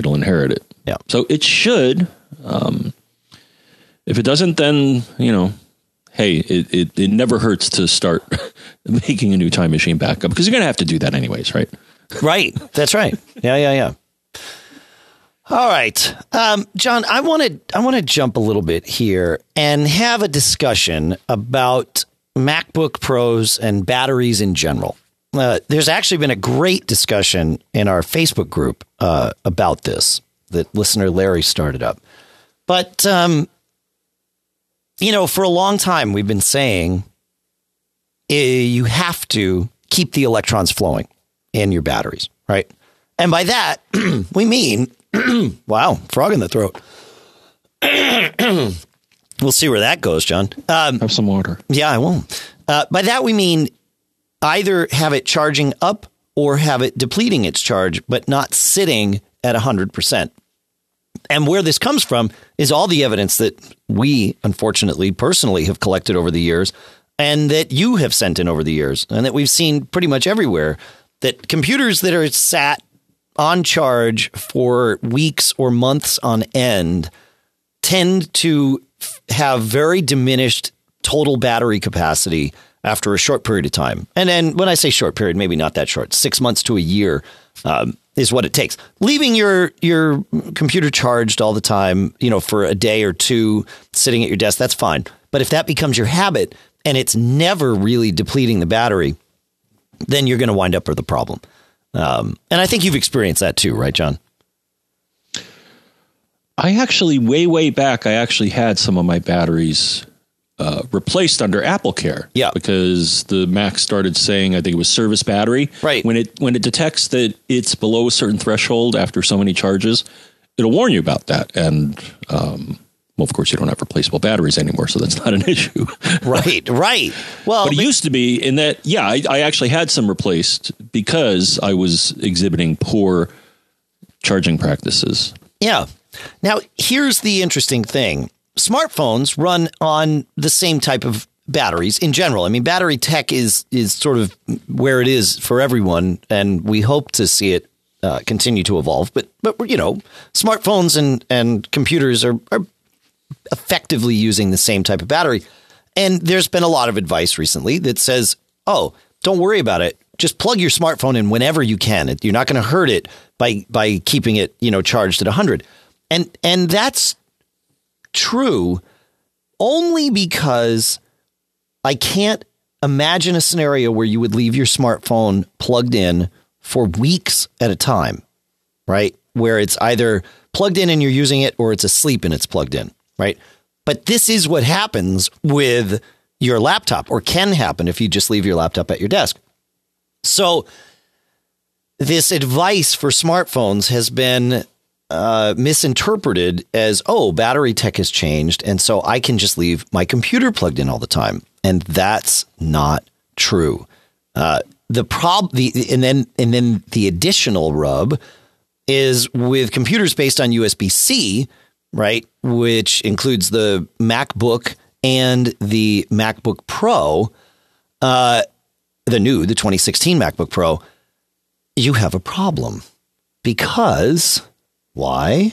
it'll inherit it. Yeah. So it should. Um, if it doesn't, then you know, hey, it, it, it never hurts to start making a new time machine backup because you're going to have to do that anyways, right? Right. That's right. Yeah, yeah, yeah. All right. Um, John, I want to I want to jump a little bit here and have a discussion about MacBook Pros and batteries in general. Uh, there's actually been a great discussion in our Facebook group uh, about this that listener Larry started up. But um, you know, for a long time we've been saying eh, you have to keep the electrons flowing in your batteries, right? And by that, we mean, wow, frog in the throat. we'll see where that goes, John. Um, Have some water. yeah, I won't. Uh, by that, we mean either have it charging up or have it depleting its charge, but not sitting at 100%. And where this comes from is all the evidence that we, unfortunately, personally have collected over the years and that you have sent in over the years and that we've seen pretty much everywhere that computers that are sat on charge for weeks or months on end tend to have very diminished total battery capacity after a short period of time. And then when I say short period, maybe not that short, six months to a year um, is what it takes. Leaving your your computer charged all the time, you know, for a day or two, sitting at your desk, that's fine. But if that becomes your habit and it's never really depleting the battery, then you're going to wind up with a problem. Um, and I think you've experienced that too, right, John? I actually, way, way back, I actually had some of my batteries uh, replaced under Apple Care. Yeah. because the Mac started saying, I think it was service battery. Right. when it when it detects that it's below a certain threshold after so many charges, it'll warn you about that. And um, well, of course, you don't have replaceable batteries anymore, so that's not an issue. Right, right. Well, But it used to be in that, yeah, I, I actually had some replaced because I was exhibiting poor charging practices. Yeah. Now, here's the interesting thing smartphones run on the same type of batteries in general. I mean, battery tech is, is sort of where it is for everyone, and we hope to see it uh, continue to evolve. But, but you know, smartphones and, and computers are, are effectively using the same type of battery. And there's been a lot of advice recently that says, oh, don't worry about it. Just plug your smartphone in whenever you can. You're not going to hurt it by by keeping it, you know, charged at 100. And and that's true only because I can't imagine a scenario where you would leave your smartphone plugged in for weeks at a time, right? Where it's either plugged in and you're using it or it's asleep and it's plugged in, right? But this is what happens with your laptop or can happen if you just leave your laptop at your desk. So, this advice for smartphones has been uh, misinterpreted as, oh, battery tech has changed. And so I can just leave my computer plugged in all the time. And that's not true. Uh, the prob the and then and then the additional rub is with computers based on USB C, right? Which includes the MacBook and the MacBook Pro, uh, the new, the 2016 MacBook Pro. You have a problem because why?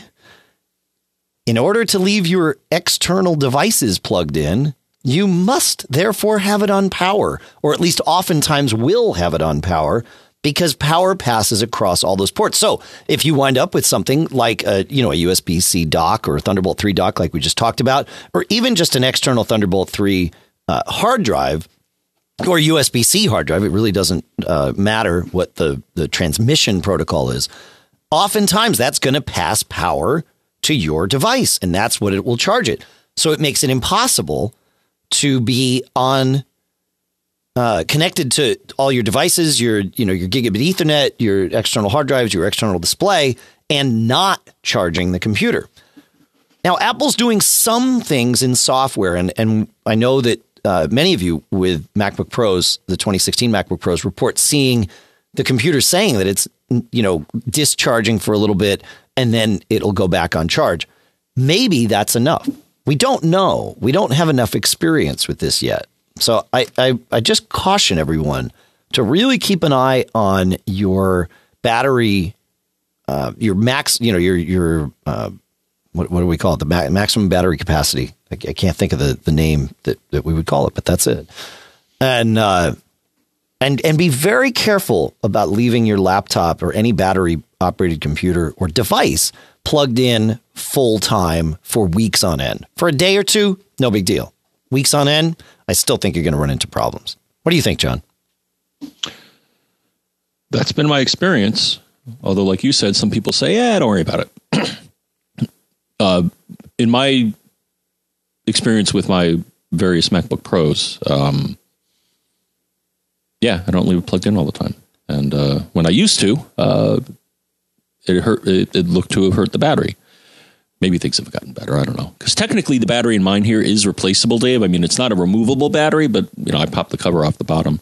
In order to leave your external devices plugged in, you must therefore have it on power, or at least oftentimes will have it on power because power passes across all those ports. So if you wind up with something like a, you know, a USB-C dock or a Thunderbolt 3 dock, like we just talked about, or even just an external Thunderbolt 3 uh, hard drive or USB-C hard drive, it really doesn't uh, matter what the, the transmission protocol is. Oftentimes that's going to pass power to your device and that's what it will charge it. So it makes it impossible to be on uh, connected to all your devices, your you know your gigabit Ethernet, your external hard drives, your external display, and not charging the computer. Now, Apple's doing some things in software, and and I know that uh, many of you with MacBook Pros, the 2016 MacBook Pros, report seeing the computer saying that it's you know discharging for a little bit and then it'll go back on charge. Maybe that's enough. We don't know. We don't have enough experience with this yet. So I, I, I just caution everyone to really keep an eye on your battery, uh, your max, you know, your your uh, what, what do we call it? The ma- maximum battery capacity. I, I, can't think of the, the name that, that we would call it, but that's it. And uh, and and be very careful about leaving your laptop or any battery operated computer or device plugged in full time for weeks on end. For a day or two, no big deal. Weeks on end, I still think you're going to run into problems. What do you think, John? That's been my experience. Although, like you said, some people say, "Yeah, don't worry about it." uh, in my experience with my various MacBook Pros, um, yeah, I don't leave it plugged in all the time. And uh, when I used to, uh, it hurt. It, it, looked to have hurt the battery. Maybe things have gotten better. I don't know. Because technically, the battery in mine here is replaceable, Dave. I mean, it's not a removable battery, but you know, I popped the cover off the bottom,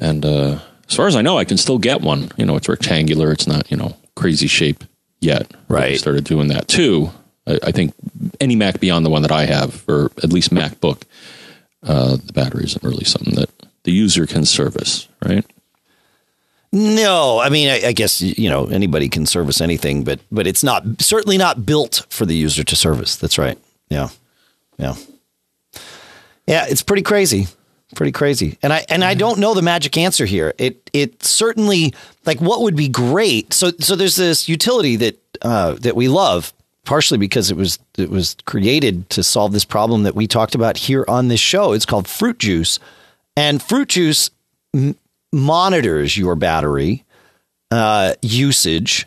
and uh, as far as I know, I can still get one. You know, it's rectangular. It's not you know crazy shape yet. Right. I started doing that too. I, I, think any Mac beyond the one that I have, or at least MacBook, uh, the battery isn't really something that the user can service, right? No, I mean, I, I, guess you know anybody can service anything, but but it's not certainly not built for the user to service. That's right. Yeah, yeah, yeah. It's pretty crazy, pretty crazy. And I and I don't know the magic answer here. It it certainly like what would be great. So so there's this utility that uh, that we love, partially because it was it was created to solve this problem that we talked about here on this show. It's called Fruit Juice, and Fruit Juice monitors your battery uh, usage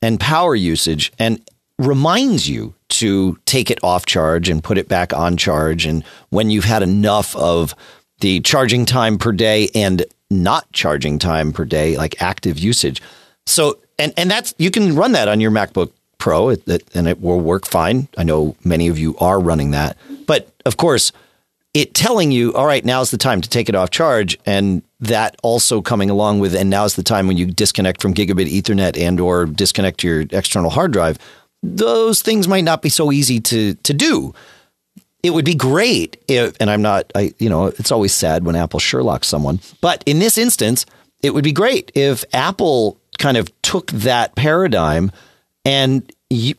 and power usage and reminds you to take it off charge and put it back on charge. And when you've had enough of the charging time per day and not charging time per day, like active usage. So, and, and that's, you can run that on your MacBook Pro it, it, and it will work fine. I know many of you are running that. But of course, it telling you, all right, now's the time to take it off charge, and that also coming along with, and now's the time when you disconnect from gigabit Ethernet and or disconnect your external hard drive. Those things might not be so easy to to do. It would be great if, and I'm not, I you know, it's always sad when Apple Sherlock someone, but in this instance, it would be great if Apple kind of took that paradigm and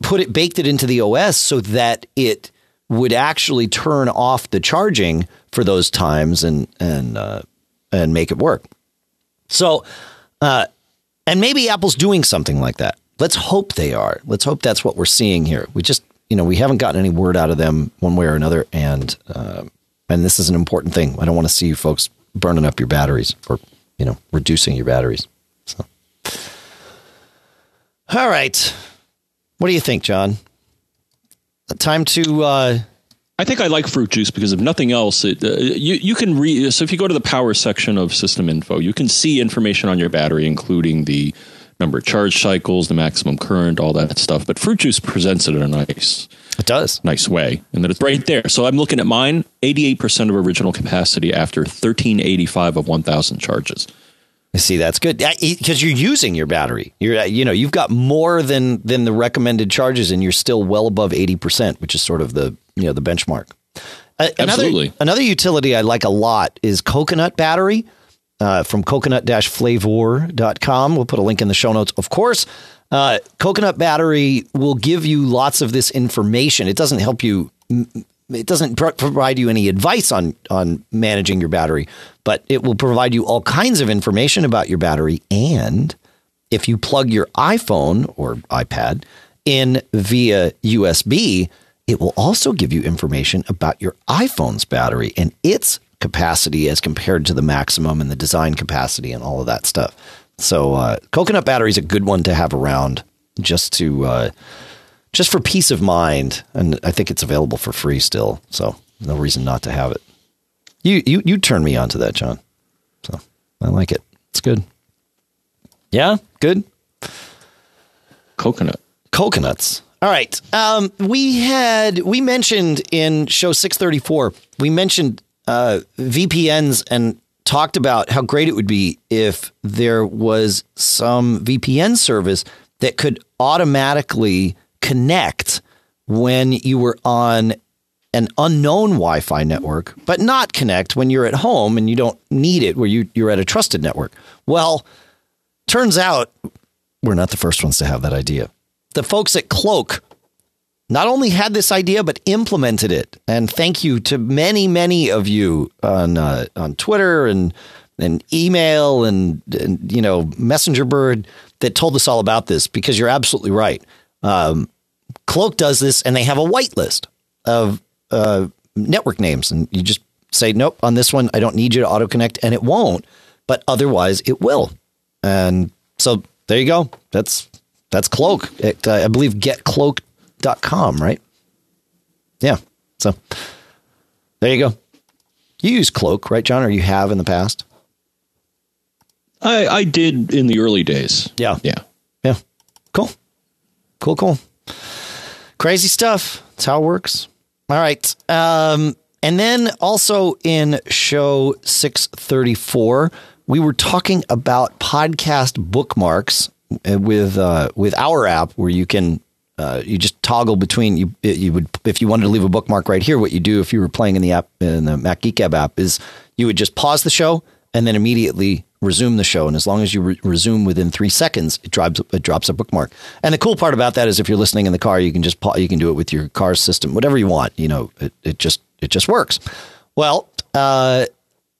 put it baked it into the OS so that it would actually turn off the charging for those times and and uh, and make it work. So, uh, and maybe Apple's doing something like that. Let's hope they are. Let's hope that's what we're seeing here. We just you know we haven't gotten any word out of them one way or another, and uh, and this is an important thing. I don't want to see you folks burning up your batteries or you know reducing your batteries. So, all right, what do you think, John? Time to. Uh, I think I like fruit juice because if nothing else, it, uh, you you can read. So if you go to the power section of System Info, you can see information on your battery, including the number of charge cycles, the maximum current, all that stuff. But fruit juice presents it in a nice, it does nice way, and that it's right there. So I'm looking at mine, 88 percent of original capacity after 1385 of 1,000 charges. See, that's good because you're using your battery. You're, you know, you've got more than than the recommended charges, and you're still well above eighty percent, which is sort of the you know the benchmark. Uh, Absolutely. Another, another utility I like a lot is coconut battery uh, from coconut-flavor.com. We'll put a link in the show notes, of course. Uh, coconut battery will give you lots of this information. It doesn't help you it doesn't pr- provide you any advice on on managing your battery, but it will provide you all kinds of information about your battery. And if you plug your iPhone or iPad in via USB, it will also give you information about your iPhone's battery and its capacity as compared to the maximum and the design capacity and all of that stuff. So, uh, coconut battery is a good one to have around just to uh, just for peace of mind. And I think it's available for free still, so no reason not to have it. You you you turn me on to that, John. So I like it. It's good. Yeah, good. Coconut. Coconuts. All right. Um, we had we mentioned in show six thirty four. We mentioned uh, VPNs and talked about how great it would be if there was some VPN service that could automatically connect when you were on an unknown Wi-Fi network, but not connect when you're at home and you don't need it where you, you're at a trusted network. Well, turns out we're not the first ones to have that idea. The folks at Cloak not only had this idea but implemented it. And thank you to many, many of you on uh, on Twitter and and email and, and you know Messenger Bird that told us all about this because you're absolutely right. Um, Cloak does this, and they have a whitelist of uh, network names, and you just say, "Nope, on this one, I don't need you to auto connect," and it won't. But otherwise, it will. And so there you go. That's that's Cloak. It, uh, I believe getcloak.com, right? Yeah. So there you go. You use Cloak, right, John? Or you have in the past? I, I did in the early days. Yeah. Yeah. Yeah. Cool. Cool, cool. Crazy stuff. That's how it works. All right. Um, and then also in show 634, we were talking about podcast bookmarks with uh, with our app where you can uh, you just toggle between you you would if you wanted to leave a bookmark right here what you do if you were playing in the app in the Mac Geek app is you would just pause the show and then immediately resume the show and as long as you re- resume within 3 seconds it drops it drops a bookmark. And the cool part about that is if you're listening in the car you can just you can do it with your car system whatever you want you know it, it just it just works. Well uh,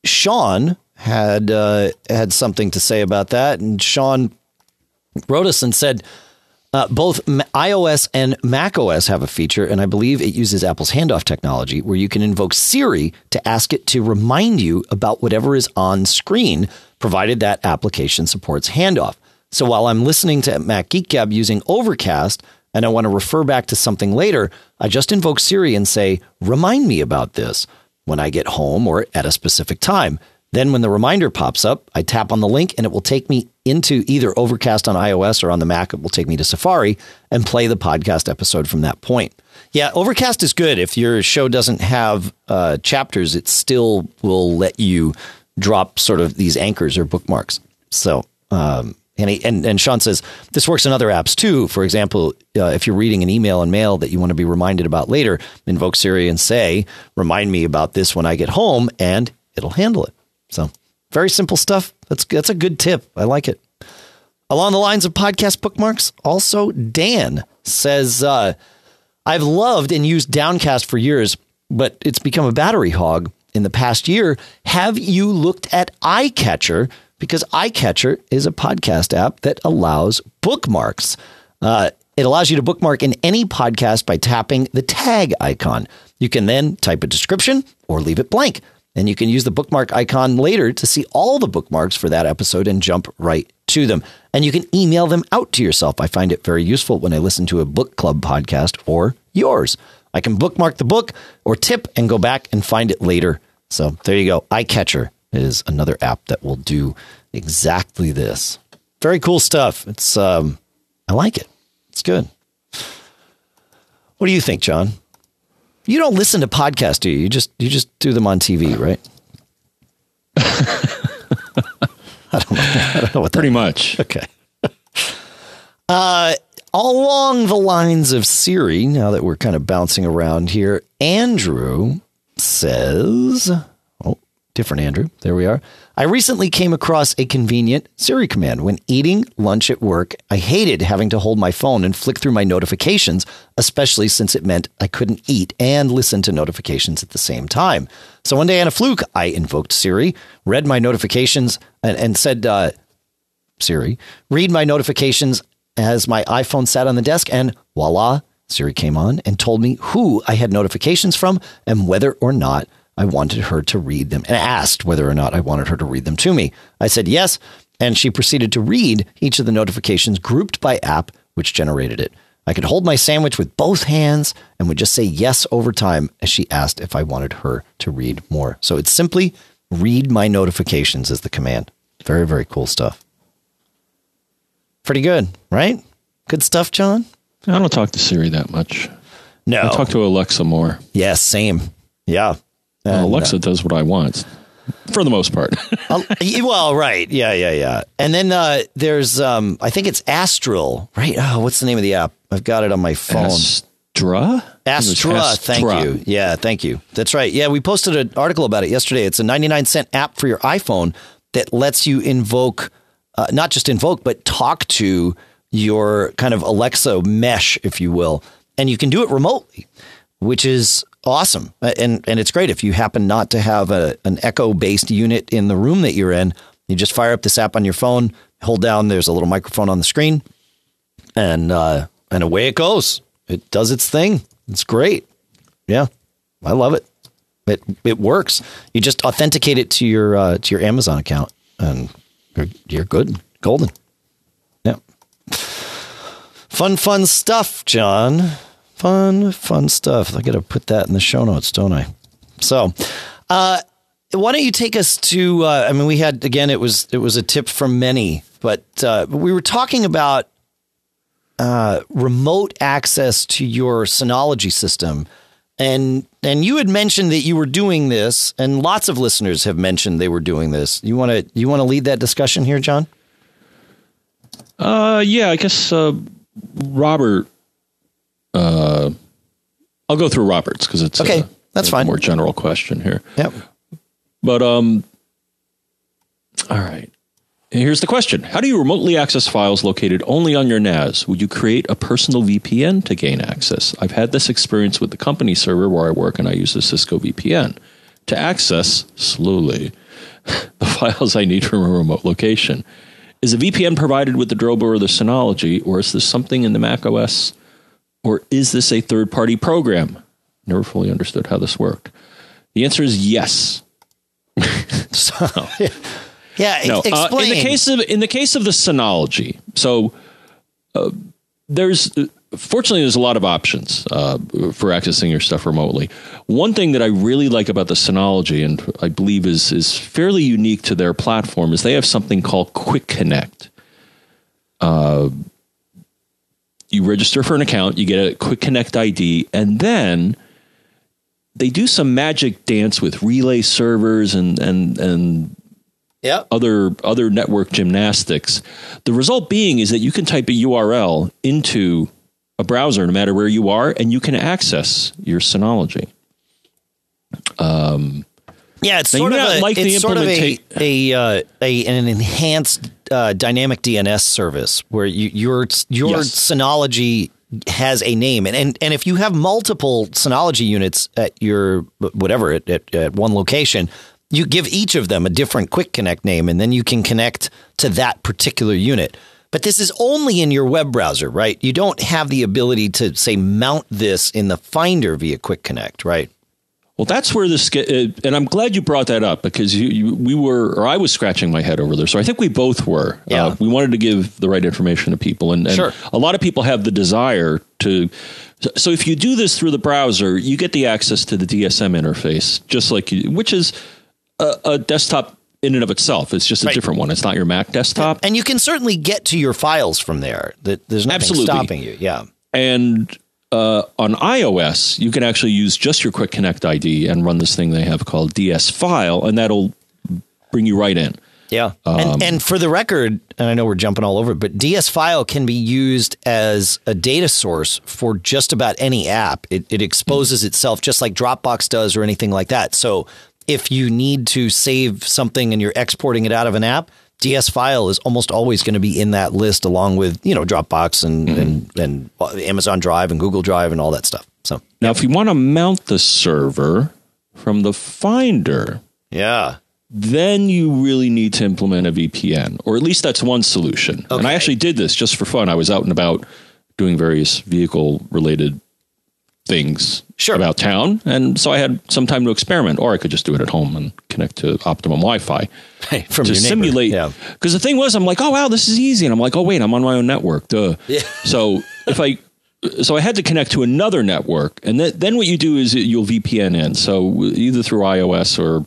Sean had uh, had something to say about that and Sean wrote us and said uh, both iOS and macOS have a feature, and I believe it uses Apple's handoff technology where you can invoke Siri to ask it to remind you about whatever is on screen, provided that application supports handoff. So while I'm listening to Mac Geek Gab using Overcast and I want to refer back to something later, I just invoke Siri and say, remind me about this when I get home or at a specific time. Then, when the reminder pops up, I tap on the link and it will take me into either Overcast on iOS or on the Mac. It will take me to Safari and play the podcast episode from that point. Yeah, Overcast is good. If your show doesn't have uh, chapters, it still will let you drop sort of these anchors or bookmarks. So, um, and, he, and, and Sean says this works in other apps too. For example, uh, if you're reading an email and mail that you want to be reminded about later, invoke Siri and say, "Remind me about this when I get home," and it'll handle it. So very simple stuff. That's that's a good tip. I like it. Along the lines of podcast bookmarks, also Dan says, uh, "I've loved and used Downcast for years, but it's become a battery hog in the past year. Have you looked at iCatcher? Because iCatcher is a podcast app that allows bookmarks. Uh, it allows you to bookmark in any podcast by tapping the tag icon. You can then type a description or leave it blank." And you can use the bookmark icon later to see all the bookmarks for that episode and jump right to them. And you can email them out to yourself. I find it very useful when I listen to a book club podcast or yours. I can bookmark the book or tip and go back and find it later. So there you go. iCatcher is another app that will do exactly this. Very cool stuff. It's um I like it. It's good. What do you think, John? You don't listen to podcasts, do you? You just you just do them on TV, right? I don't know. I don't know what Pretty much. Okay. Uh, along the lines of Siri, now that we're kind of bouncing around here, Andrew says, "Oh, different Andrew. There we are. I recently came across a convenient Siri command when eating lunch at work. I hated having to hold my phone and flick through my notifications, especially since it meant I couldn't eat and listen to notifications at the same time. So one day on a fluke, I invoked Siri, read my notifications, and, and said, uh, Siri, read my notifications as my iPhone sat on the desk, and voila, Siri came on and told me who I had notifications from and whether or not I wanted her to read them and asked whether or not I wanted her to read them to me. I said yes, and she proceeded to read each of the notifications grouped by app, which generated it. I could hold my sandwich with both hands and would just say yes over time as she asked if I wanted her to read more. So it's simply read my notifications as the command. Very, very cool stuff. Pretty good, right? Good stuff, John? I don't talk to Siri that much. No. I talk to Alexa more. Yeah, same. Yeah. Well, And, Alexa does what I want for the most part. uh, well, right. Yeah, yeah, yeah. And then uh, there's, um, I think it's Astral, right? Oh, what's the name of the app? I've got it on my phone. Astra? Astra, thank you. Yeah, thank you. That's right. Yeah, we posted an article about it yesterday. It's a 99 cent app for your iPhone that lets you invoke, uh, not just invoke, but talk to your kind of Alexa mesh, if you will. And you can do it remotely, which is awesome. Uh, And, and it's great if you happen not to have a, an Echo based unit in the room that you're in. You just fire up this app on your phone, hold down, there's a little microphone on the screen, and uh, and away it goes. It does its thing. It's great. Yeah, I love it. It it works. You just authenticate it to your uh, to your Amazon account, and you're, you're good, golden. Yeah. Fun, fun stuff, John. Fun, fun stuff. I got to put that in the show notes, don't I? So, uh, why don't you take us to? Uh, I mean, we had again. It was it was a tip from many, but uh, we were talking about uh, remote access to your Synology system, and and you had mentioned that you were doing this, and lots of listeners have mentioned they were doing this. You want to you want to lead that discussion here, John? Uh, yeah, I guess uh, Robert. Uh, I'll go through Roberts because it's Okay, a, that's fine. More general question here, Yep. but um, all right. Here's the question: How do you remotely access files located only on your NAS? Would you create a personal VPN to gain access? I've had this experience with the company server where I work, and I use a Cisco VPN to access slowly the files I need from a remote location. Is a VPN provided with the Drobo or the Synology, or is this something in the Mac OS, or is this a third party program? Never fully understood how this worked. The answer is yes. So, yeah. No, explain. uh, in the case of in the case of the Synology, so uh, there's fortunately there's a lot of options uh, for accessing your stuff remotely. One thing that I really like about the Synology, and I believe is is fairly unique to their platform, is they have something called Quick Connect. You register for an account, you get a Quick Connect ID, and then they do some magic dance with relay servers and and and Yep. other other network gymnastics. The result being is that you can type a URL into a browser no matter where you are, and you can access your Synology. Um, Yeah, it's Now, sort of a, like the it's sort of a, a, uh, a an enhanced uh, dynamic DNS service where you, your your Yes. Synology has a name, and, and and if you have multiple Synology units at your whatever at, at, at one location, you give each of them a different Quick Connect name, and then you can connect to that particular unit. But this is only in your web browser, right? You don't have the ability to say mount this in the Finder via Quick Connect, right? Well, that's where this uh, and I'm glad you brought that up because you, you we were or I was scratching my head over there. So I think we both were. Yeah. Uh, we wanted to give the right information to people, and, and Sure. a lot of people have the desire to. So if you do this through the browser, you get the access to the DSM interface, just like you, which is a, a desktop in and of itself. It's just a Right. different one. It's not your Mac desktop. And you can certainly get to your files from there. There's nothing Absolutely. stopping you. Yeah. And uh, on iOS, you can actually use just your Quick Connect ID and run this thing they have called DS File, and that'll bring you right in. Yeah. Um, and, and for the record, and I know we're jumping all over, but DS File can be used as a data source for just about any app. It, it exposes itself just like Dropbox does or anything like that. So if you need to save something and you're exporting it out of an app, DS file is almost always going to be in that list along with, you know, Dropbox and, mm-hmm. and, and uh, Amazon Drive and Google Drive and all that stuff. So Now, if you want to mount the server from the Finder, yeah. then you really need to implement a VPN, or at least that's one solution. And I actually did this just for fun. I was out and about doing various vehicle related things Sure. about town. And so I had some time to experiment, or I could just do it at home and connect to optimum Wi Fi Hey, from to simulate. Yeah. Because the thing was, I'm like, oh, wow, this is easy. And I'm like, oh, wait, I'm on my own network. Duh. Yeah. So if I, so I had to connect to another network, and then then what you do is you'll VPN in. So either through iOS or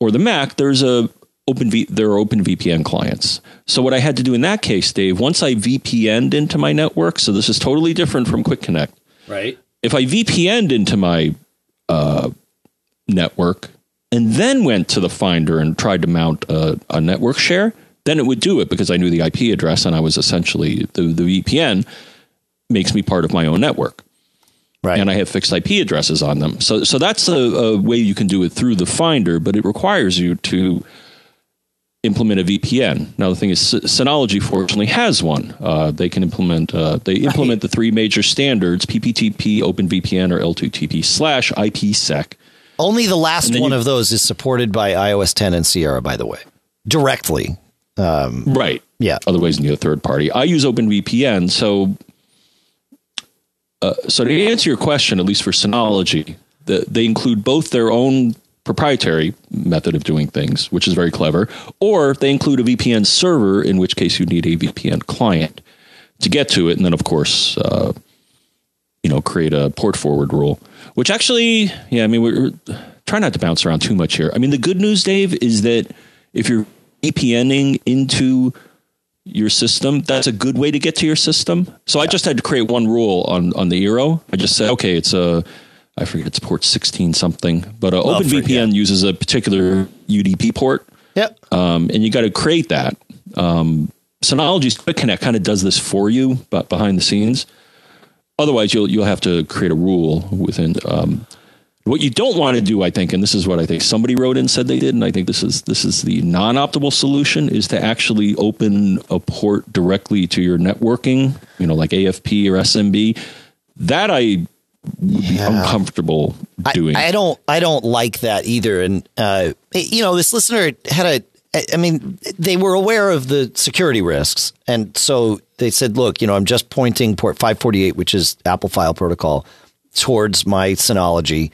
or the Mac, there's a open v, there are open VPN clients. So what I had to do in that case, Dave, once I VPN'd into my network, so this is totally different from Quick Connect. Right. If I VPN'd into my uh, network and then went to the Finder and tried to mount a, a network share, then it would do it because I knew the IP address and I was essentially the, the VPN makes me part of my own network Right. and I have fixed IP addresses on them. So, so that's a, a way you can do it through the Finder, but it requires you to implement a VPN. Now, the thing is, Sy- Synology fortunately has one. Uh, they can implement. Uh, they implement the three major standards: PPTP, OpenVPN, or L2TP slash IPsec. Only the last one you- of those is supported by iOS 10 and Sierra, by the way, directly. Right. Yeah. Otherwise, you need a third party. I use OpenVPN, so. Uh, so to answer your question, at least for Synology, the, they include both their own proprietary method of doing things, which is very clever, or they include a VPN server, in which case you need a VPN client to get to it, and then of course, uh, you know, create a port forward rule. Which actually, yeah, I mean, we're, we're try not to bounce around too much here. I mean, the good news, Dave, is that if you're VPNing into your system, that's a good way to get to your system. So I just had to create one rule on on the Eero. I just said, okay, it's a I forget it's port sixteen something, but uh, Well, OpenVPN uses a particular UDP port, Yep. um, and you got to create that. Um, Synology's Quick Connect kind of does this for you, but behind the scenes. Otherwise, you'll you'll have to create a rule within. Um, what you don't want to do, I think, and this is what I think somebody wrote in said they did, and I think this is this is the non-optimal solution is to actually open a port directly to your networking, you know, like AFP or SMB. That I be uncomfortable doing. I, I don't I don't like that either. And uh, you know, this listener had a I mean, they were aware of the security risks, and so they said, "Look, you know, I'm just pointing port 548, which is Apple File Protocol, towards my Synology.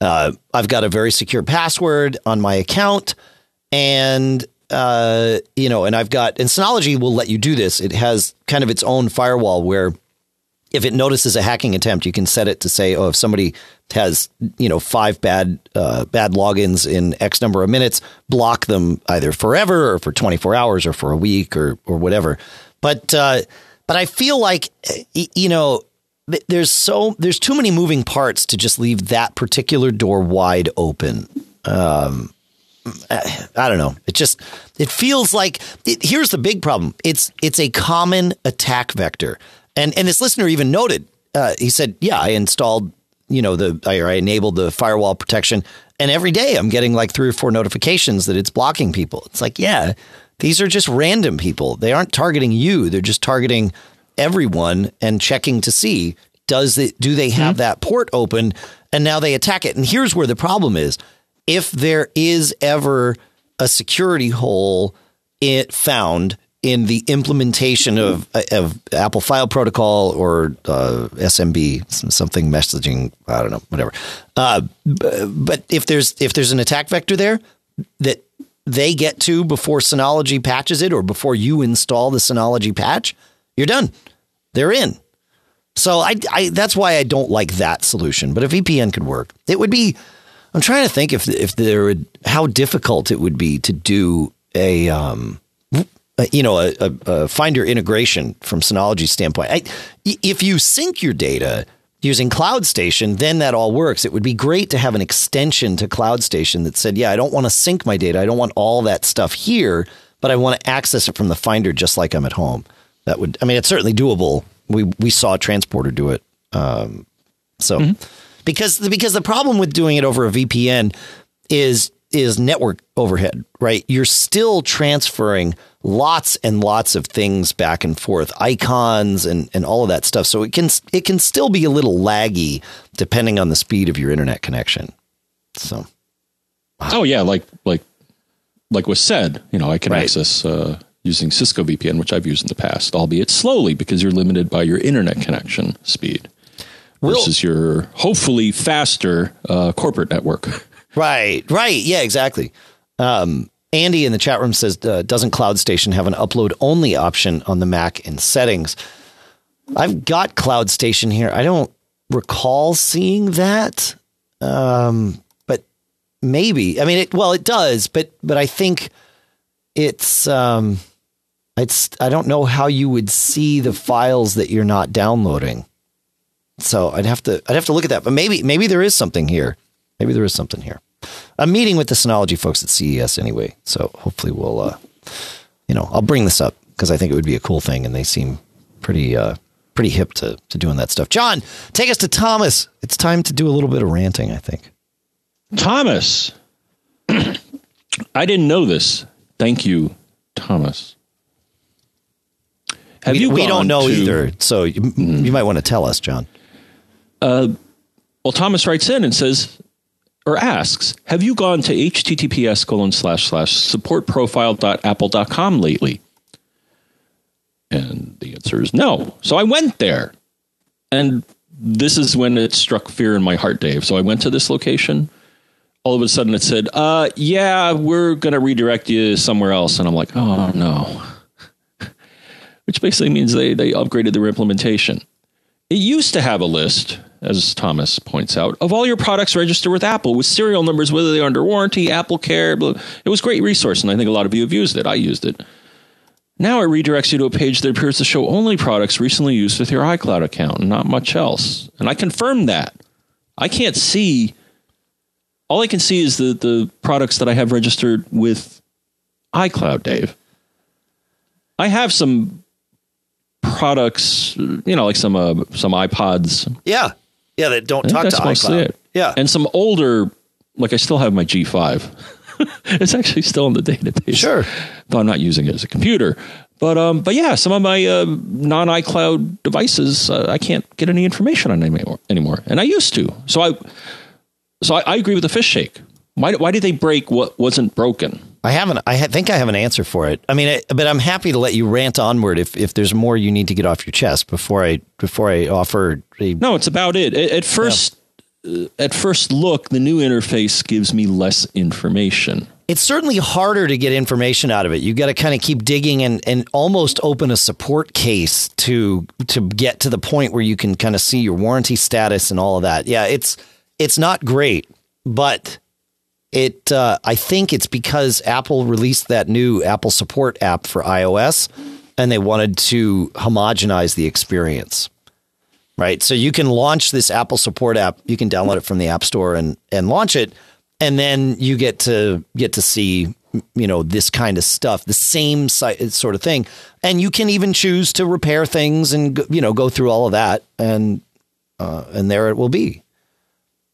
Uh, I've got a very secure password on my account, and uh, you know, and I've got and Synology will let you do this. It has kind of its own firewall where if it notices a hacking attempt, you can set it to say, oh, if somebody has you know five bad uh, bad logins in X number of minutes, block them either forever or for 24 hours or for a week or or whatever. But uh, but I feel like you know there's so there's too many moving parts to just leave that particular door wide open. Um, I don't know. It just it feels like it, here's the big problem. It's it's a common attack vector, and and this listener even noted. Uh, he said, "Yeah, I installed, you know, the I, I enabled the firewall protection, and every day I'm getting like three or four notifications that it's blocking people. It's like, yeah, these are just random people. They aren't targeting you. They're just targeting everyone and checking to see does it do they have that port open, and now they attack it. And here's where the problem is if there is ever a security hole it found in the implementation of of Apple File Protocol or uh, SMB, something messaging, I don't know, whatever. Uh, but if there's if there's an attack vector there that they get to before Synology patches it or before you install the Synology patch, you're done. They're in. So I, I that's why I don't like that solution. But a VPN could work. It would be. I'm trying to think if if there would how difficult it would be to do a um you know a, a, a Finder integration from Synology's standpoint. I, if you sync your data using Cloud Station, then that all works. It would be great to have an extension to Cloud Station that said, "Yeah, I don't want to sync my data. I don't want all that stuff here, but I want to access it from the Finder just like I'm at home." That would. I mean, it's certainly doable. We we saw a transporter do it. Um, so because because the problem with doing it over a VPN, is is network overhead, right? You're still transferring lots and lots of things back and forth, icons and, and all of that stuff. So it can it can still be a little laggy depending on the speed of your internet connection. So Oh yeah, like like like was said, you know, I can Right. access uh, using Cisco VPN, which I've used in the past, albeit slowly because you're limited by your internet connection speed versus your hopefully faster uh, corporate network. Right, right. Yeah, exactly. Um, Andy in the chat room says, uh, doesn't Cloud Station have an upload only option on the Mac in settings? I've got Cloud Station here. I don't recall seeing that. Um, but maybe. I mean, it, well, it does, but, but I think it's, um, it's, I don't know how you would see the files that you're not downloading. So I'd have to, I'd have to look at that, but maybe, maybe there is something here. Maybe there is something here. I'm meeting with the Synology folks at CES anyway, so hopefully we'll, uh, you know, I'll bring this up because I think it would be a cool thing, and they seem pretty, uh, pretty hip to to doing that stuff. John, take us to Thomas. It's time to do a little bit of ranting. I think. Thomas, I didn't know this. Thank you, Thomas. Have we, you? we don't know to- either, so you, you might want to tell us, John. Uh, Well, Thomas writes in and says, or asks, have you gone to https colon slash slash supportprofile.apple.com lately? And the answer is no. So I went there. And this is when it struck fear in my heart, Dave. So I went to this location. All of a sudden it said, uh, yeah, we're going to redirect you somewhere else. And I'm like, oh, no. Which basically means they, they upgraded their implementation. It used to have a list, as Thomas points out, of all your products registered with Apple with serial numbers, whether they're under warranty, Apple Care. Blah. It was a great resource, and I think a lot of you have used it. I used it. Now it redirects you to a page that appears to show only products recently used with your iCloud account and not much else. And I confirmed that. I can't see. All I can see is the, the products that I have registered with iCloud, Dave. I have some products, you know, like some uh, some iPods. Yeah, yeah. That don't talk to iCloud. it. Yeah, and some older, like I still have my G5. it's actually still in the database. Sure. though I'm not using it as a computer. But um, but yeah, some of my uh, non iCloud devices, uh, I can't get any information on anymore, anymore, and I used to. So I, so I, I agree with the fish shake. Why why did they break what wasn't broken? I haven't. I think I have an answer for it. I mean, I, but I'm happy to let you rant onward if, if there's more you need to get off your chest before I before I offer a No, it's about it. At, at first, uh, at first look, the new interface gives me less information. it's certainly harder to get information out of it. You got to kind of keep digging and, and almost open a support case to to get to the point where you can kind of see your warranty status and all of that. Yeah, it's it's not great, but it uh, I think it's because Apple released that new Apple Support app for iOS, and they wanted to homogenize the experience. Right, so you can launch this Apple Support app. You can download it from the App Store and and launch it, and then you get to get to see you know this kind of stuff, the same sort of thing, and you can even choose to repair things and you know go through all of that, and uh, and there it will be.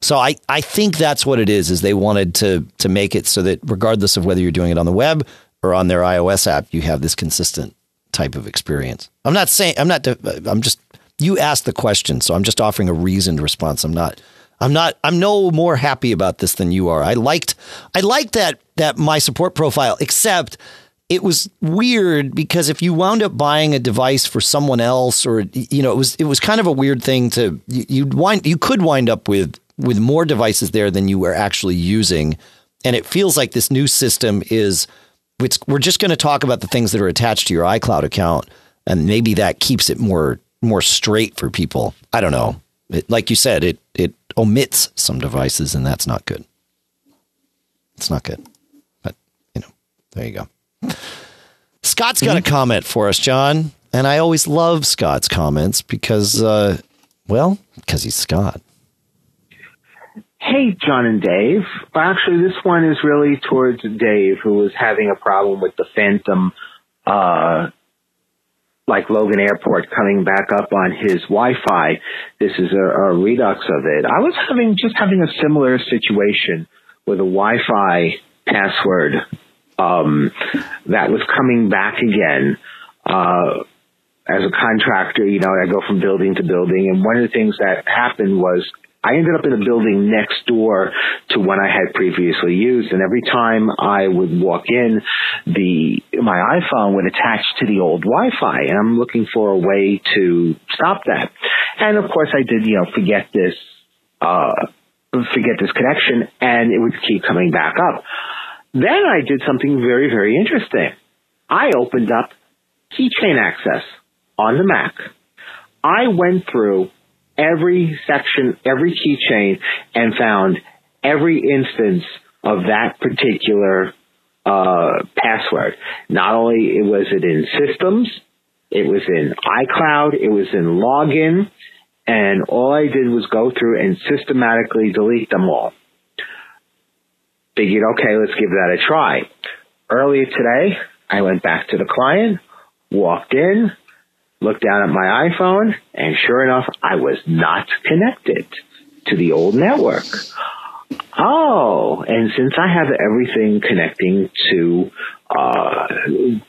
So I, I think that's what it is. Is they wanted to to make it so that regardless of whether you're doing it on the web or on their iOS app, you have this consistent type of experience. I'm not saying I'm not. I'm just you asked the question, so I'm just offering a reasoned response. I'm not. I'm not. I'm no more happy about this than you are. I liked. I liked that that my support profile, except it was weird because if you wound up buying a device for someone else, or you know, it was it was kind of a weird thing to you, you'd wind you could wind up with with more devices there than you were actually using, and it feels like this new system is. It's, we're just going to talk about the things that are attached to your iCloud account, and maybe that keeps it more more straight for people. I don't know. It, like you said, it it omits some devices, and that's not good. It's not good. But you know, there you go. Scott's got a comment for us, John, and I always love Scott's comments because, uh, well, because he's Scott. Hey, John and Dave. Well, actually, this one is really towards Dave, who was having a problem with the Phantom, uh, like Logan Airport coming back up on his Wi-Fi. This is a, a redux of it. I was having, just having a similar situation with a Wi-Fi password um, that was coming back again. Uh, as a contractor, you know, I go from building to building, and one of the things that happened was I ended up in a building next door to one I had previously used, and every time I would walk in, the my iPhone would attach to the old Wi-Fi, and I'm looking for a way to stop that. And of course, I did, you know, forget this, uh, forget this connection, and it would keep coming back up. Then I did something very, very interesting. I opened up keychain access on the Mac. I went through every section, every keychain and found every instance of that particular uh, password. Not only was it in systems, it was in iCloud, it was in login, and all I did was go through and systematically delete them all. Figured, okay, let's give that a try. Earlier today, I went back to the client, walked in, looked down at my iPhone, and sure enough, I was not connected to the old network. Oh, and since I have everything connecting to uh,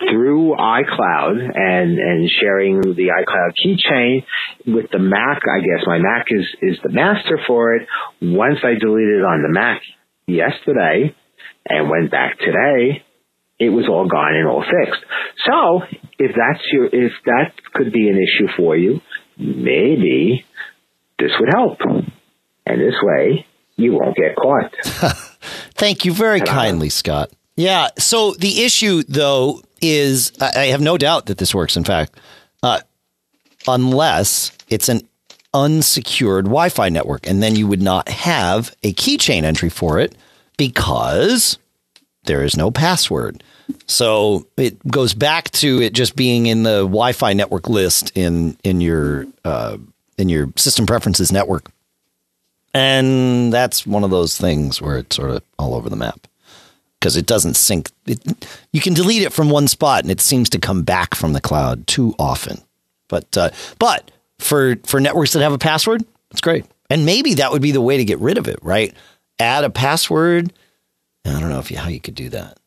through iCloud and and sharing the iCloud keychain with the Mac, I guess my Mac is is the master for it. Once I deleted it on the Mac yesterday and went back today, it was all gone and all fixed. So if that's your, if that could be an issue for you, maybe this would help. And this way you won't get caught. Thank you very kindly, Scott. Yeah. So the issue though is I have no doubt that this works. In fact, uh, unless it's an unsecured Wi-Fi network, and then you would not have a keychain entry for it because there is no password. So it goes back to it just being in the Wi-Fi network list in in your uh, in your system preferences network, and that's one of those things where it's sort of all over the map because it doesn't sync. It, you can delete it from one spot, and it seems to come back from the cloud too often. But uh, but for for networks that have a password, it's great, and maybe that would be the way to get rid of it, right? Add a password I don't know if you, how you could do that.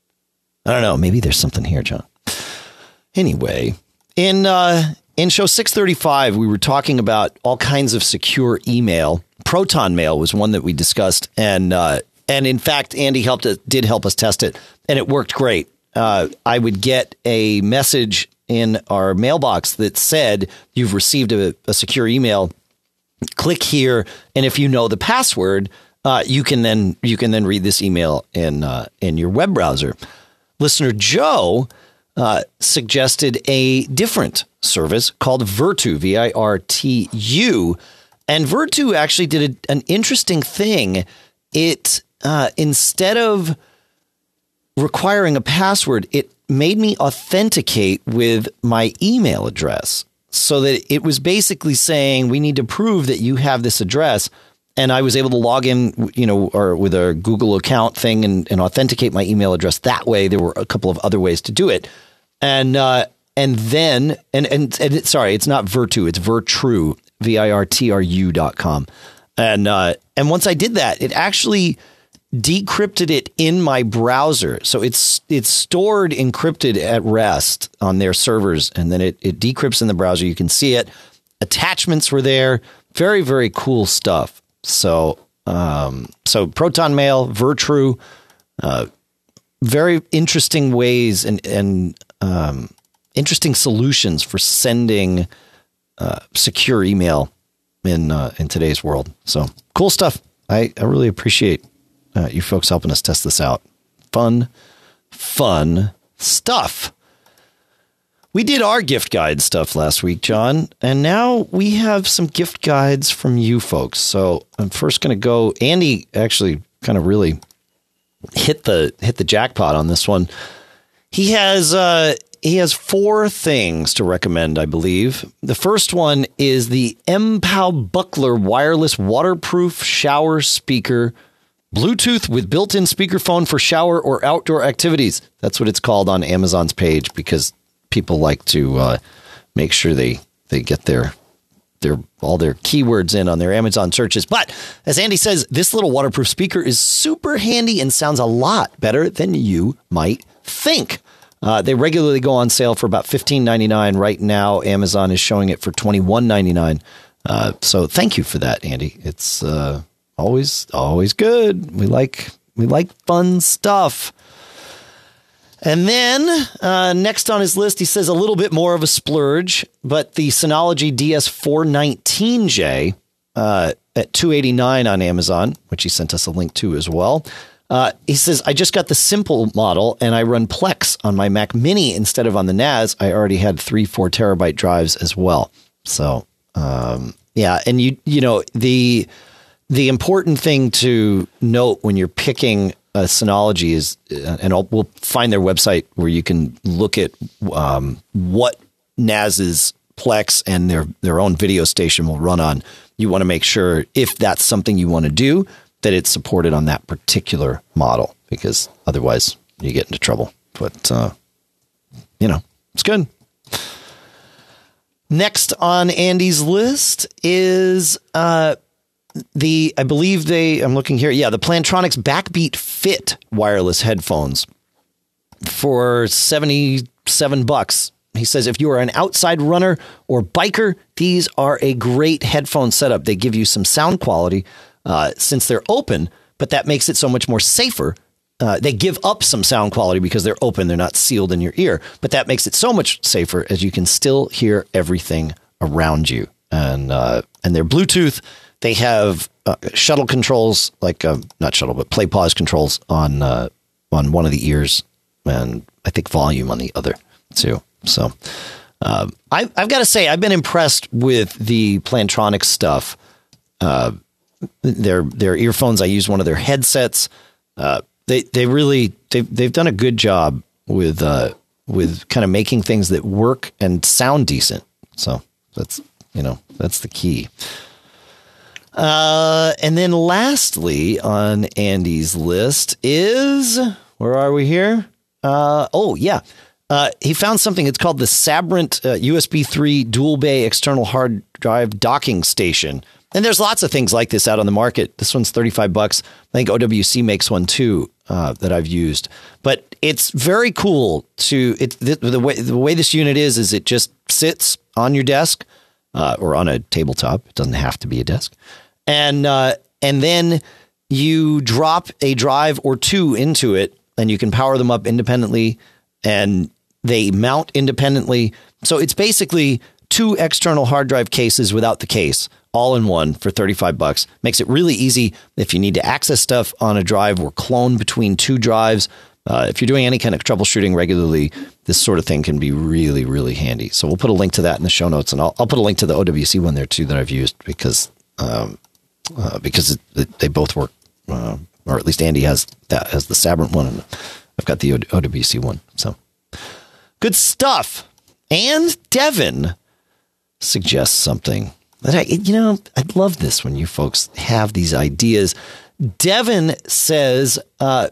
I don't know. Maybe there's something here, John. Anyway, in uh, in show 635, we were talking about all kinds of secure email. Proton Mail was one that we discussed, and uh, and in fact, Andy helped us, did help us test it, and it worked great. Uh, I would get a message in our mailbox that said you've received a, a secure email. Click here, and if you know the password, uh, you can then you can then read this email in uh, in your web browser. Listener Joe uh, suggested a different service called Virtu, V I R T U, and Virtu actually did a, an interesting thing. It uh, instead of requiring a password, it made me authenticate with my email address so that it was basically saying we need to prove that you have this address and I was able to log in, you know, or with a Google account thing and, and authenticate my email address that way. There were a couple of other ways to do it, and uh, and then and and, and it, sorry, it's not Virtu, it's Virtru, V I R T R U dot com, and uh, and once I did that, it actually decrypted it in my browser. So it's it's stored encrypted at rest on their servers, and then it it decrypts in the browser. You can see it. Attachments were there. Very very cool stuff. So, um, so Proton Mail, Virtru, uh, very interesting ways and and um, interesting solutions for sending uh, secure email in uh, in today's world. So cool stuff. I, I really appreciate uh, you folks helping us test this out. Fun, fun stuff. We did our gift guide stuff last week, John, and now we have some gift guides from you folks. So I'm first going to go. Andy actually kind of really hit the hit the jackpot on this one. He has uh, he has four things to recommend, I believe. The first one is the MPOW Buckler wireless waterproof shower speaker. Bluetooth with built in speakerphone for shower or outdoor activities. That's what it's called on Amazon's page because people like to uh, make sure they they get their their all their keywords in on their Amazon searches. But as Andy says, this little waterproof speaker is super handy and sounds a lot better than you might think. Uh, they regularly go on sale for about fifteen ninety nine. Right now, Amazon is showing it for twenty one ninety nine. Uh, so thank you for that, Andy. It's uh, always always good. We like we like fun stuff. And then uh, next on his list, he says a little bit more of a splurge, but the Synology DS419J uh, at 289 on Amazon, which he sent us a link to as well. Uh, he says, I just got the simple model and I run Plex on my Mac Mini instead of on the NAS. I already had three, four terabyte drives as well. So, um, yeah. And you, you know, the, the important thing to note when you're picking a Synology is, uh, and I'll, we'll find their website where you can look at um, what NAS's Plex and their their own video station will run on. You want to make sure if that's something you want to do that it's supported on that particular model because otherwise you get into trouble. But uh, you know, it's good. Next on Andy's list is uh, the I believe they I'm looking here. Yeah, the Plantronics Backbeat Fit wireless headphones for 77 bucks. He says if you are an outside runner or biker, these are a great headphone setup. They give you some sound quality uh, since they're open, but that makes it so much more safer. Uh, they give up some sound quality because they're open, they're not sealed in your ear, but that makes it so much safer as you can still hear everything around you. And uh, and they're Bluetooth. They have uh, shuttle controls, like uh, not shuttle, but play pause controls on uh, on one of the ears, and I think volume on the other too. So uh, I, I've got to say, I've been impressed with the Plantronics stuff. Uh, their their earphones. I use one of their headsets. Uh, they they really they've they've done a good job with uh, with kind of making things that work and sound decent. So that's you know that's the key. Uh, and then lastly on Andy's list is where are we here? Uh, oh yeah. Uh, he found something. It's called the Sabrent uh, USB 3 dual bay external hard drive docking station. And there's lots of things like this out on the market. This one's 35 bucks. I think OWC makes one too uh, that I've used. But it's very cool to it the, the, way the way this unit is is it just sits on your desk uh, or on a tabletop. It doesn't have to be a desk. And uh, and then you drop a drive or two into it and you can power them up independently and they mount independently. So it's basically two external hard drive cases without the case all in one for 35 bucks. Makes it really easy if you need to access stuff on a drive or clone between two drives. Uh, if you're doing any kind of troubleshooting regularly, this sort of thing can be really, really handy. So we'll put a link to that in the show notes, and I'll, I'll put a link to the OWC one there too that I've used because um, uh, because it, it, they both work, uh, or at least Andy has that has the Sabrent one, and I've got the OWC one. So good stuff. And Devin suggests something that I, you know, I love this when you folks have these ideas. Devin says, uh,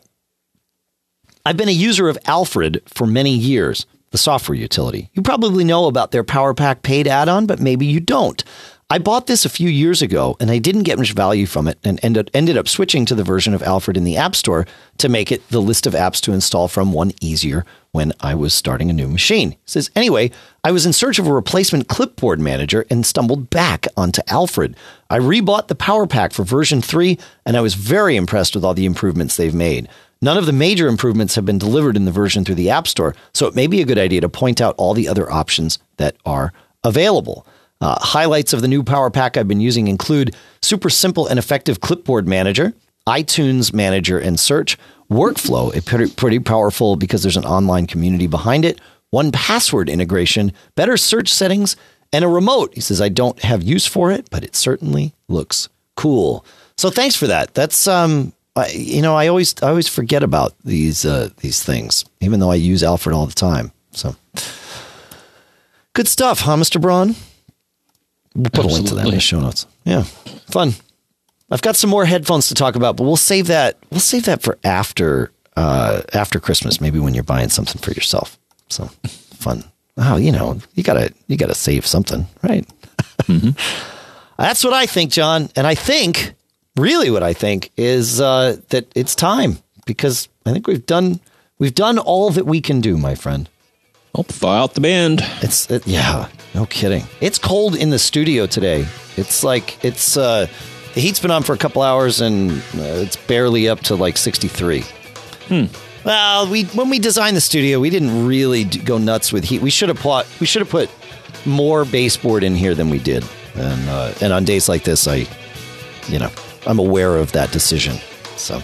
I've been a user of Alfred for many years, the software utility. You probably know about their Power Pack paid add on, but maybe you don't. I bought this a few years ago and I didn't get much value from it and ended, ended up switching to the version of Alfred in the App Store to make it the list of apps to install from one easier when I was starting a new machine. He says, anyway, I was in search of a replacement clipboard manager and stumbled back onto Alfred. I rebought the Power Pack for version 3 and I was very impressed with all the improvements they've made. None of the major improvements have been delivered in the version through the App Store, so it may be a good idea to point out all the other options that are available. Uh, highlights of the new Power Pack I've been using include super simple and effective clipboard manager, iTunes manager and search, workflow, a pretty, pretty powerful because there's an online community behind it, 1Password integration, better search settings, and a remote. He says, I don't have use for it, but it certainly looks cool. So thanks for that. That's, um, I, you know, I always, I always forget about these, uh, these things, even though I use Alfred all the time. So good stuff, huh, Mr. Braun? We'll put Absolutely. a link to that in the show notes. Yeah, fun. I've got some more headphones to talk about, but we'll save that. We'll save that for after uh, after Christmas, maybe when you're buying something for yourself. So fun. Oh, you know, you gotta you gotta save something, right? That's what I think, John. And I think, really, what I think is uh, that it's time because I think we've done we've done all that we can do, my friend. Oh, thaw out the band. It's it, yeah, no kidding. It's cold in the studio today. It's like it's uh, the heat's been on for a couple hours and uh, it's barely up to like sixty three. Hmm. Well, we when we designed the studio, we didn't really go nuts with heat. We should have put we should have put more baseboard in here than we did. And uh, and on days like this, I, you know, I'm aware of that decision. So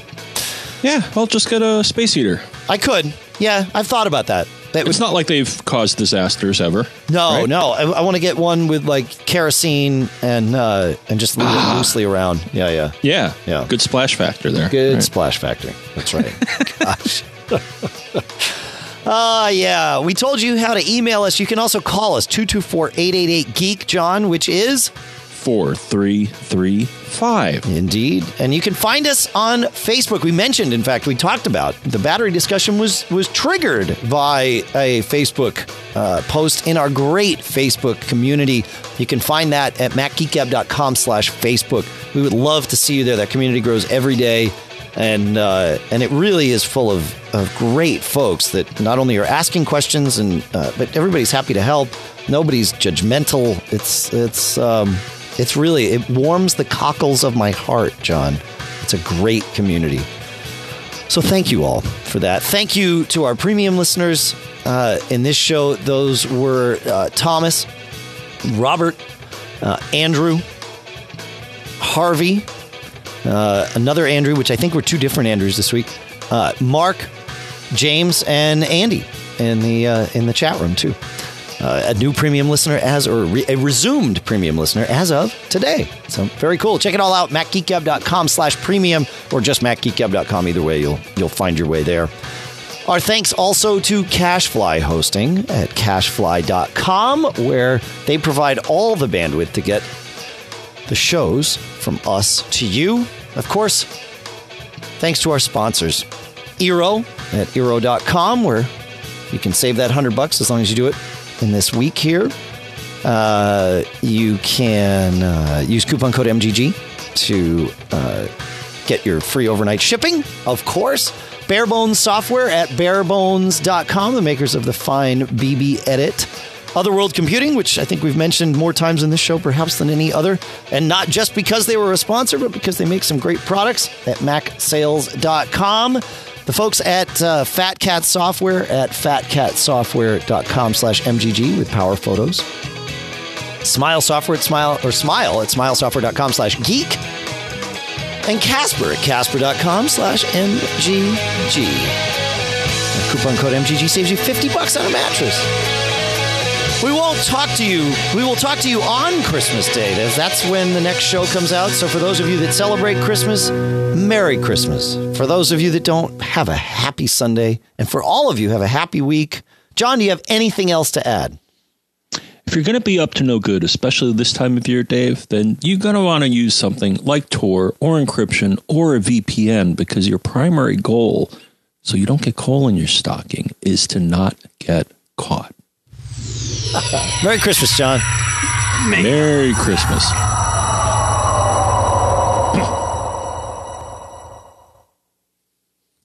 Yeah, I'll just get a space heater. I could, yeah, I've thought about that. That It's not like they've caused disasters ever. No, right? no. I, I want to get one with like kerosene and uh, and just leave it loosely around. Yeah, yeah. Yeah, Yeah. Good splash factor there. Good Right. splash factor. That's right. Gosh. Ah, yeah. We told you how to email us. You can also call us 224-888 geek John, which is Four, three, three, five. Indeed. And you can find us on Facebook. We mentioned, in fact, we talked about the battery discussion was was triggered by a Facebook uh, post in our great Facebook community. You can find that at macgeekgab.com slash Facebook. We would love to see you there. That community grows every day. And uh, and it really is full of, of great folks that not only are asking questions and uh, but everybody's happy to help. Nobody's judgmental. It's it's um, it's really it warms the cockles of my heart, John. It's a great community. So thank you all for that. Thank you to our premium listeners uh, in this show. Those were uh, Thomas, Robert, uh, Andrew, Harvey, uh, another Andrew, which I think were two different Andrews this week. Uh, Mark, James, and Andy in the uh, in the chat room too. Uh, a new premium listener as or re- a resumed premium listener as of today. So very cool. Check it all out. MacGeekGab.com slash premium or just MacGeekGab.com. Either way, you'll you'll find your way there. Our thanks also to CacheFly Hosting at cachefly.com, where they provide all the bandwidth to get the shows from us to you. Of course, thanks to our sponsors, Eero at Eero.com, where you can save that 100 bucks as long as you do it in this week here. Uh, you can uh, use coupon code MGG to uh, get your free overnight shipping, of course. Barebones software at barebones.com, the makers of the fine BBEdit. Otherworld Computing, which I think we've mentioned more times in this show, perhaps than any other. And not just because they were a sponsor, but because they make some great products at macsales.com. The folks at uh, Fat Cat Software at fatcatsoftware.com slash MGG with PowerPhotos. Smile Software at Smile, or Smile at smilesoftware.com slash geek. And Casper at casper.com slash MGG. Coupon code MGG saves you 50 bucks on a mattress. We won't talk to you. We will talk to you on Christmas Day. That's- That's when the next show comes out. So for those of you that celebrate Christmas, Merry Christmas. For those of you that don't, have a happy Sunday. And for all of you, have a happy week. John, do you have anything else to add? If you're going to be up to no good, especially this time of year, Dave, then you're going to want to use something like Tor or encryption or a VPN because your primary goal, so you don't get coal in your stocking, is to not get caught. Merry Christmas, John. Merry Christmas.